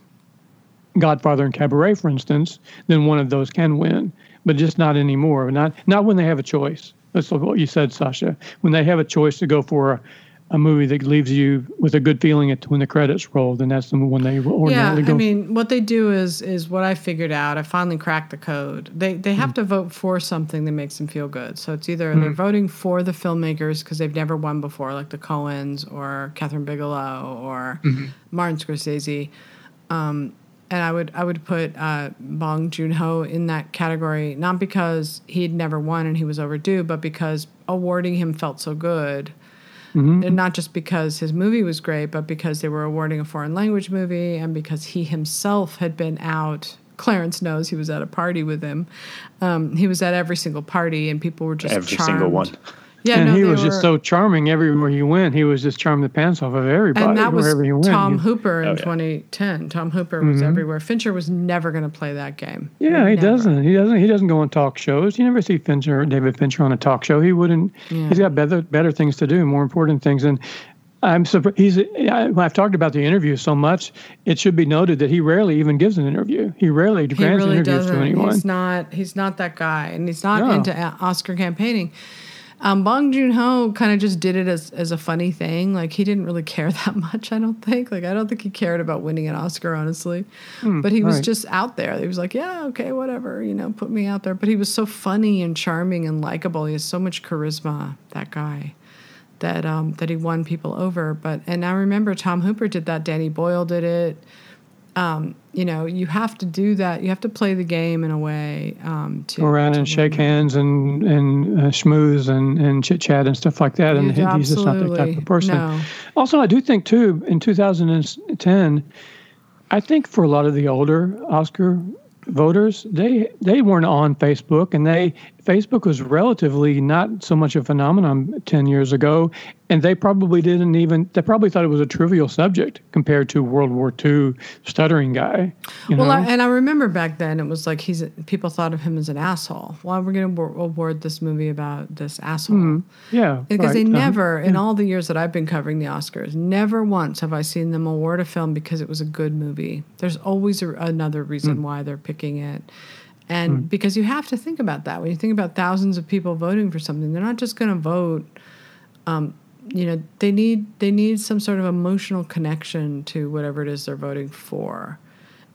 Godfather and Cabaret, for instance, then one of those can win. But just not anymore. Not not when they have a choice. That's what you said, Sasha. When they have a choice to go for a, a movie that leaves you with a good feeling at when the credits roll, then that's the one they Yeah, ordinarily go. Yeah I mean, what they do is is what I figured out. I finally cracked the code. They they have to vote for something that makes them feel good. So it's either they're voting for the filmmakers because they've never won before, like the Coens or Kathryn Bigelow or Martin Scorsese. Um, and I would I would put uh, Bong Joon Ho in that category, not because he had never won and he was overdue, but because awarding him felt so good. And not just because his movie was great, but because they were awarding a foreign language movie and because he himself had been out. Clarence knows he was at a party with him. Um, he was at every single party, and people were just Every charmed. single one. Yeah, and no, he they was just so charming everywhere he went. He was just charming the pants off of everybody and that was wherever he went. Tom He- Hooper in Oh, yeah. 2010. Tom Hooper was mm-hmm. everywhere. Fincher was never going to play that game. yeah, he Never. doesn't. He doesn't. He doesn't go on talk shows. You never see Fincher, David Fincher, on a talk show. He wouldn't. Yeah. He's got better better things to do, more important things. And I'm surprised. He's. I, I've talked about the interview so much. It should be noted that he rarely even gives an interview. He rarely He grants really interviews doesn't. to anyone. He's not. He's not that guy, and he's not No. into Oscar campaigning. Um, Bong Joon Ho kind of just did it as as a funny thing. Like he didn't really care that much. I don't think. Like I don't think he cared about winning an Oscar, honestly. but he was right. just out there. He was like, yeah, okay, whatever, you know, put me out there. But he was so funny and charming and likable. He has so much charisma. That guy. That um, that he won people over, but and I remember Tom Hooper did that. Danny Boyle did it you know, you have to do that. You have to play the game in a way um, to Go around to and shake hands and and uh, schmooze and, and chit chat and stuff like that. And You he- he's just not that type of person. no. Also, I do think too in 2010, I think for a lot of the older Oscar voters, they they weren't on Facebook, and they Facebook was relatively not so much a phenomenon 10 years ago. And they probably didn't even, they probably thought it was a trivial subject compared to World War II stuttering guy. well, I, and I remember back then it was like he's, people thought of him as an asshole. Why are we're going to award this movie about this asshole? Mm-hmm. Yeah. Because right. they uh-huh. never, uh-huh. in yeah. all the years that I've been covering the Oscars, never once have I seen them award a film because it was a good movie. There's always a, another reason mm. why they're picking it. And mm. because you have to think about that when you think about thousands of people voting for something, they're not just going to vote. Um, you know, they need they need some sort of emotional connection to whatever it is they're voting for,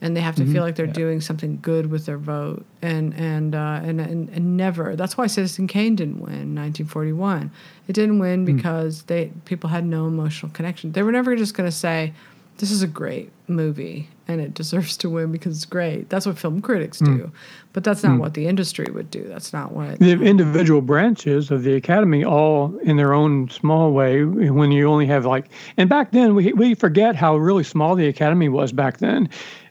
and they have to mm-hmm. feel like they're yeah. doing something good with their vote. And and, uh, and and and never. That's why Citizen Kane didn't win in 1941. It didn't win mm. because they people had no emotional connection. They were never just going to say, "This is a great movie." And it deserves to win because it's great. That's what film critics hmm. do. Mm. But that's not mm. what the industry would do. That's not what the individual branches of the academy all in their own small way when you only have like and back then we we forget how really small the academy was back then.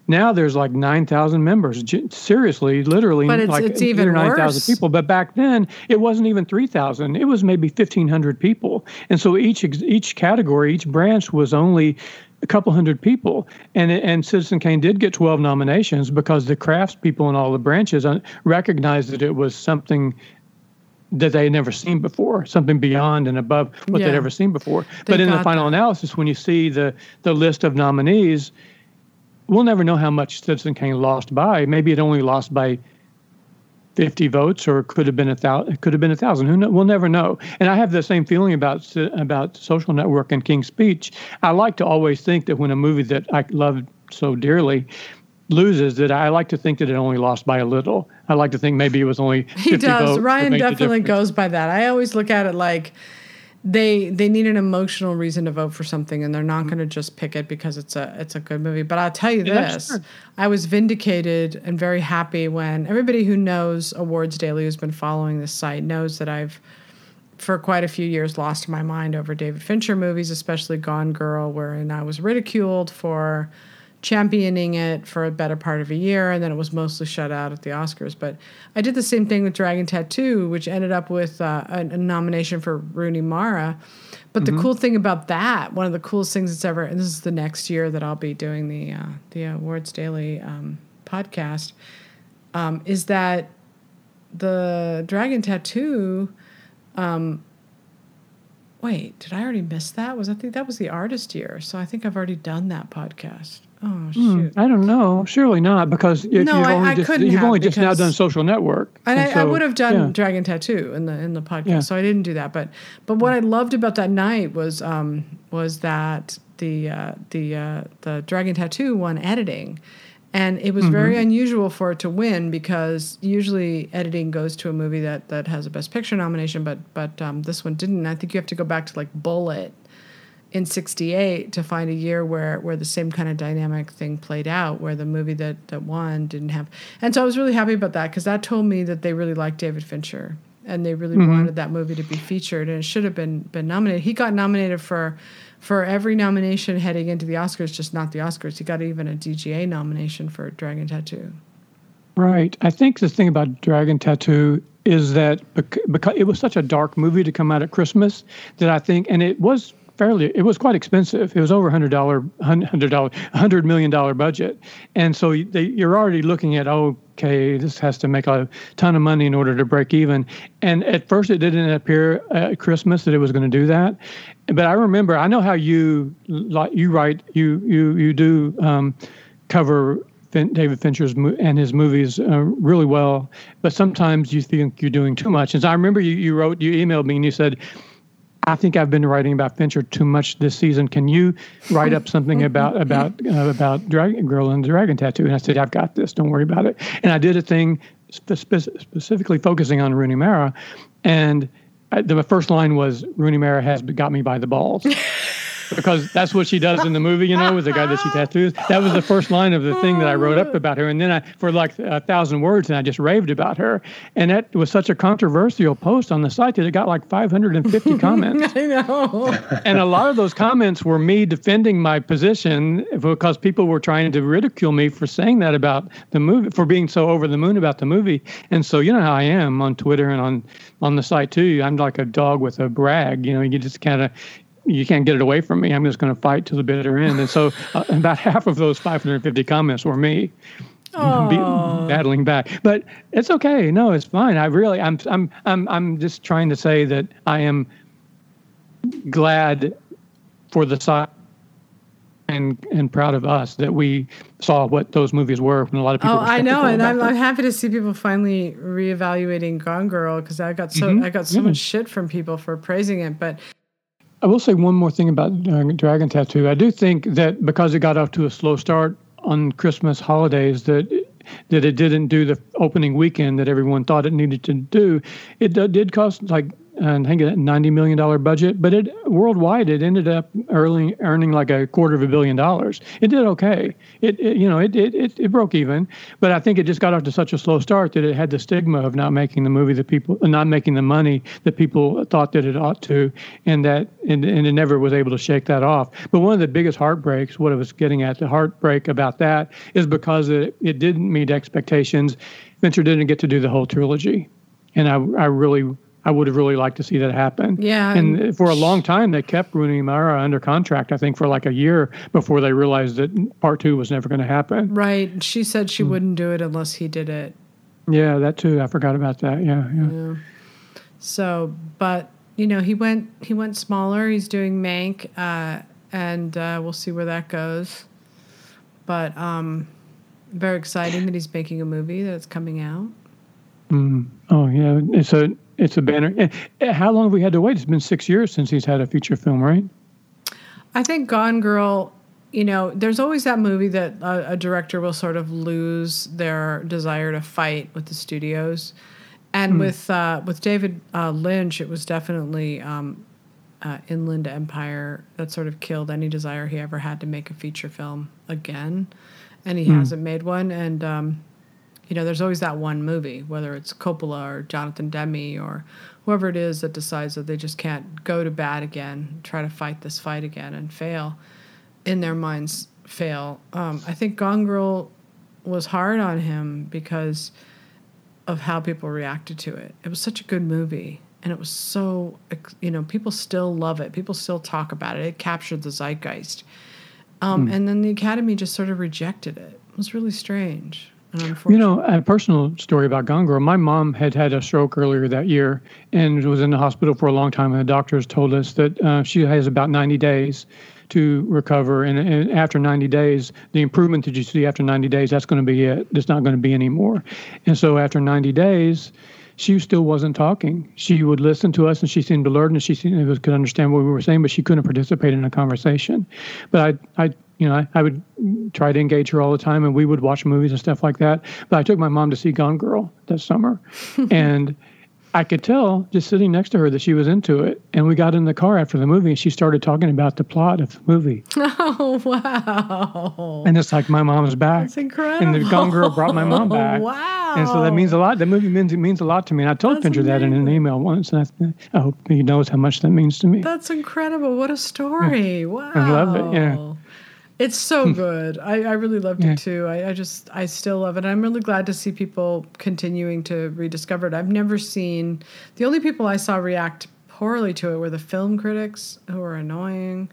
Now there's like 9,000 members. Seriously, literally but it's, like it's even or 9,000 people. But back then it wasn't even 3,000. It was maybe 1,500 people. And so each each category, each branch was only a couple hundred people, and and Citizen Kane did get 12 nominations because the craftspeople in all the branches recognized that it was something that they had never seen before, something beyond and above what yeah. they'd ever seen before. They but in the final that. analysis, when you see the the list of nominees, we'll never know how much Citizen Kane lost by. Maybe it only lost by 50 votes or it could have been a thousand it could have been a thousand. Who know, we'll never know. And i have the same feeling about about social network and king's speech. I like to always think that when a movie that i loved so dearly loses that i like to think that it only lost by a little. I like to think maybe it was only he does. ryan definitely goes by that. I always look at it like they they need an emotional reason to vote for something and they're not going to just pick it because it's a it's a good movie. But i'll tell you yeah, this. i was vindicated and very happy when everybody who knows awards daily who's been following this site knows that i've for quite a few years lost my mind over david fincher movies especially gone girl wherein i was ridiculed for championing it for a better part of a year, and then it was mostly shut out at the Oscars. But I did the same thing with Dragon Tattoo, which ended up with uh, a, a, nomination for Rooney Mara. But mm-hmm. the cool thing about that, one of the coolest things that's ever, and this is the next year that I'll be doing the uh, the Awards Daily um, podcast, um, is that the Dragon Tattoo. Um, wait, did I already miss that? Was I think that was the artist year? So I think I've already done that podcast. Oh hmm, shoot! I don't know. Surely not, because you, no, you've I, only I just you've only just now done social network. And, and I, so, I, would have done yeah. Dragon Tattoo in the in the podcast, yeah. so I didn't do that. But but what I loved about that night was um, was that the uh, the uh, the Dragon Tattoo won editing, and it was mm-hmm. very unusual for it to win because usually editing goes to a movie that that has a Best Picture nomination, but but um, this one didn't. I think you have to go back to like Bullitt in 68 to find a year where where the same kind of dynamic thing played out where the movie that that won didn't have and so i was really happy about that because that told me that they really liked david fincher and they really mm-hmm. wanted that movie to be featured and it should have been been nominated. He got nominated for for every nomination heading into the oscars just not the oscars. He got even a dga nomination for dragon tattoo. Right. I think the thing about dragon tattoo is that because it was such a dark movie to come out at Christmas that I think, and it was fairly it was quite expensive. It was over hundred dollar hundred dollar hundred million dollar budget, and so they, you're already looking at okay, this has to make a ton of money in order to break even. And at first, it didn't appear at Christmas that it was going to do that. But I remember, I know how you like you write you you you do um, cover David Fincher's and his movies uh, really well, but sometimes you think you're doing too much. And so I remember you, you wrote, you emailed me and you said, I think I've been writing about Fincher too much this season. Can you write up something about about uh, about Dragon Girl and the Dragon Tattoo? And I said, I've got this. Don't worry about it. And I did a thing spe- specifically focusing on Rooney Mara, and I, the first line was Rooney Mara has got me by the balls. because that's what she does in the movie, you know, with the guy that she tattoos. That was the first line of the thing that I wrote up about her. And then I, for like a thousand words, and I just raved about her. And that was such a controversial post on the site that it got like 550 comments. I know. and a lot of those comments were me defending my position because people were trying to ridicule me for saying that about the movie, for being so over the moon about the movie. And so, you know how I am on Twitter and on, on the site too. I'm like a dog with a brag, you know, you just kind of, you can't get it away from me. I'm just going to fight to the bitter end. And so, uh, about half of those 550 comments were me be, battling back. But it's okay. No, it's fine. I really, I'm, I'm, I'm, I'm just trying to say that I am glad for the side and and proud of us that we saw what those movies were when a lot of people. Oh, I know, and I'm, I'm happy to see people finally reevaluating Gone Girl because I got so mm-hmm. I got so yeah. much shit from people for praising it, but I will say one more thing about uh, Dragon Tattoo. I do think that because it got off to a slow start on Christmas holidays, that that it didn't do the opening weekend that everyone thought it needed to do. It uh, did cost like I think a ninety million dollar budget, but it worldwide it ended up earning earning like a quarter of a billion dollars. It did okay. It, it you know it, it it it broke even, but I think it just got off to such a slow start that it had the stigma of not making the movie that people not making the money that people thought that it ought to, and that and, and it never was able to shake that off. But one of the biggest heartbreaks, what I was getting at, the heartbreak about that is because it it didn't meet expectations. Fincher didn't get to do the whole trilogy, and I I really I would have really liked to see that happen. Yeah. And for a long time, they kept Rooney Mara under contract, I think, for like a year before they realized that part two was never going to happen. Right. She said she mm. wouldn't do it unless he did it. Yeah, that too. I forgot about that. Yeah, yeah. yeah. So, but, you know, he went he went smaller. He's doing Mank, uh, and uh, we'll see where that goes. But um, very exciting that he's making a movie that's coming out. Mm. Oh, yeah. It's a it's a banner. Eh, eh, how long have we had to wait? It's been six years since he's had a feature film, right? I think Gone Girl. You know, there's always that movie that a, a director will sort of lose their desire to fight with the studios, and mm. with uh, with David uh, Lynch, it was definitely um, uh, Inland Empire that sort of killed any desire he ever had to make a feature film again, and he mm. hasn't made one. And um, you know, there's always that one movie, whether it's Coppola or Jonathan Demme or whoever it is that decides that they just can't go to bat again, try to fight this fight again and fail, in their minds fail. Um, I think Gone Girl was hard on him because of how people reacted to it. It was such a good movie. And it was so, you know, people still love it. People still talk about it. It captured the zeitgeist. Um, mm. And then the Academy just sort of rejected it. It was really strange. You know, a personal story about Gone Girl. My mom had had a stroke earlier that year and was in the hospital for a long time. And the doctors told us that uh, she has about 90 days to recover. And, and, after 90 days, the improvement that you see after 90 days, that's going to be it. It's not going to be anymore. And so after 90 days, she still wasn't talking. She would listen to us, and she seemed alert, and she seemed, could understand what we were saying, but she couldn't participate in a conversation. But I, I you know, I, I, would try to engage her all the time, and we would watch movies and stuff like that. But I took my mom to see Gone Girl that summer, and I could tell just sitting next to her that she was into it. And we got in the car after the movie, and she started talking about the plot of the movie. Oh wow! And it's like my mom's back. That's incredible. And the Gone Girl brought my mom back. wow! And so that means a lot. That movie means means a lot to me. And I told Fincher that in an email once, and I, I hope he knows how much that means to me. That's incredible! What a story! Wow! I love it. Yeah. It's so hmm. good. I, I really loved yeah. it too. I, I just I still love it. I'm really glad to see people continuing to rediscover it. I've never seen the only people I saw react poorly to it were the film critics who are annoying.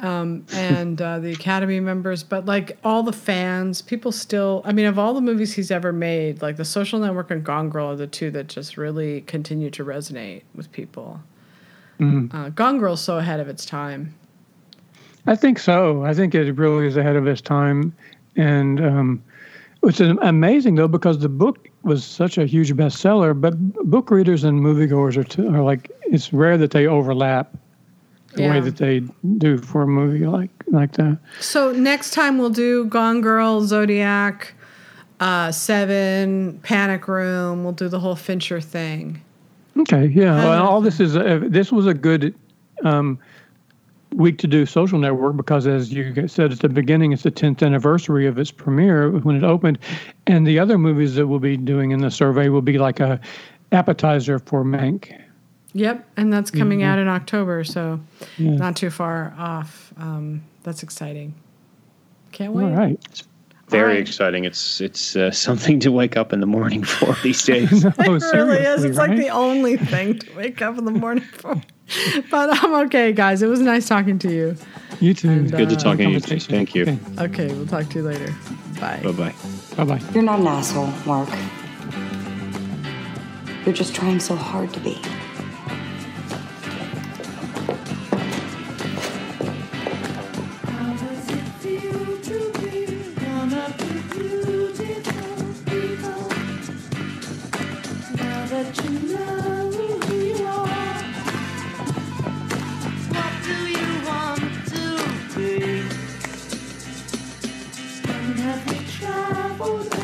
Um, and uh, the Academy members, but like all the fans, people still. I mean, of all the movies he's ever made, like The Social Network and Gone Girl are the two that just really continue to resonate with people. Mm-hmm. Uh, Gone Girl's so ahead of its time. I think so. I think it really is ahead of its time, and um, it's amazing though because the book was such a huge bestseller. But book readers and moviegoers are, are like it's rare that they overlap the yeah. way that they do for a movie like like that. So next time we'll do Gone Girl, Zodiac, uh, Seven, Panic Room. We'll do the whole Fincher thing. Okay, yeah. Well, all this is a, this was a good um, week to do Social Network because, as you said at the beginning, it's the 10th anniversary of its premiere when it opened, and the other movies that we'll be doing in the survey will be like a appetizer for Mank. Yep, and that's coming mm-hmm. out in October, so yeah. not too far off. Um, that's exciting. Can't wait. All right. It's very right. exciting. It's it's uh, something to wake up in the morning for these days. no, it really is. It's right? like the only thing to wake up in the morning for. but I'm okay, guys. It was nice talking to you. You too. And, Good uh, to talk to you. Thank you. Okay. okay, we'll talk to you later. Bye. Bye bye. Bye bye. You're not an asshole, Mark. You're just trying so hard to be. that you know Oh,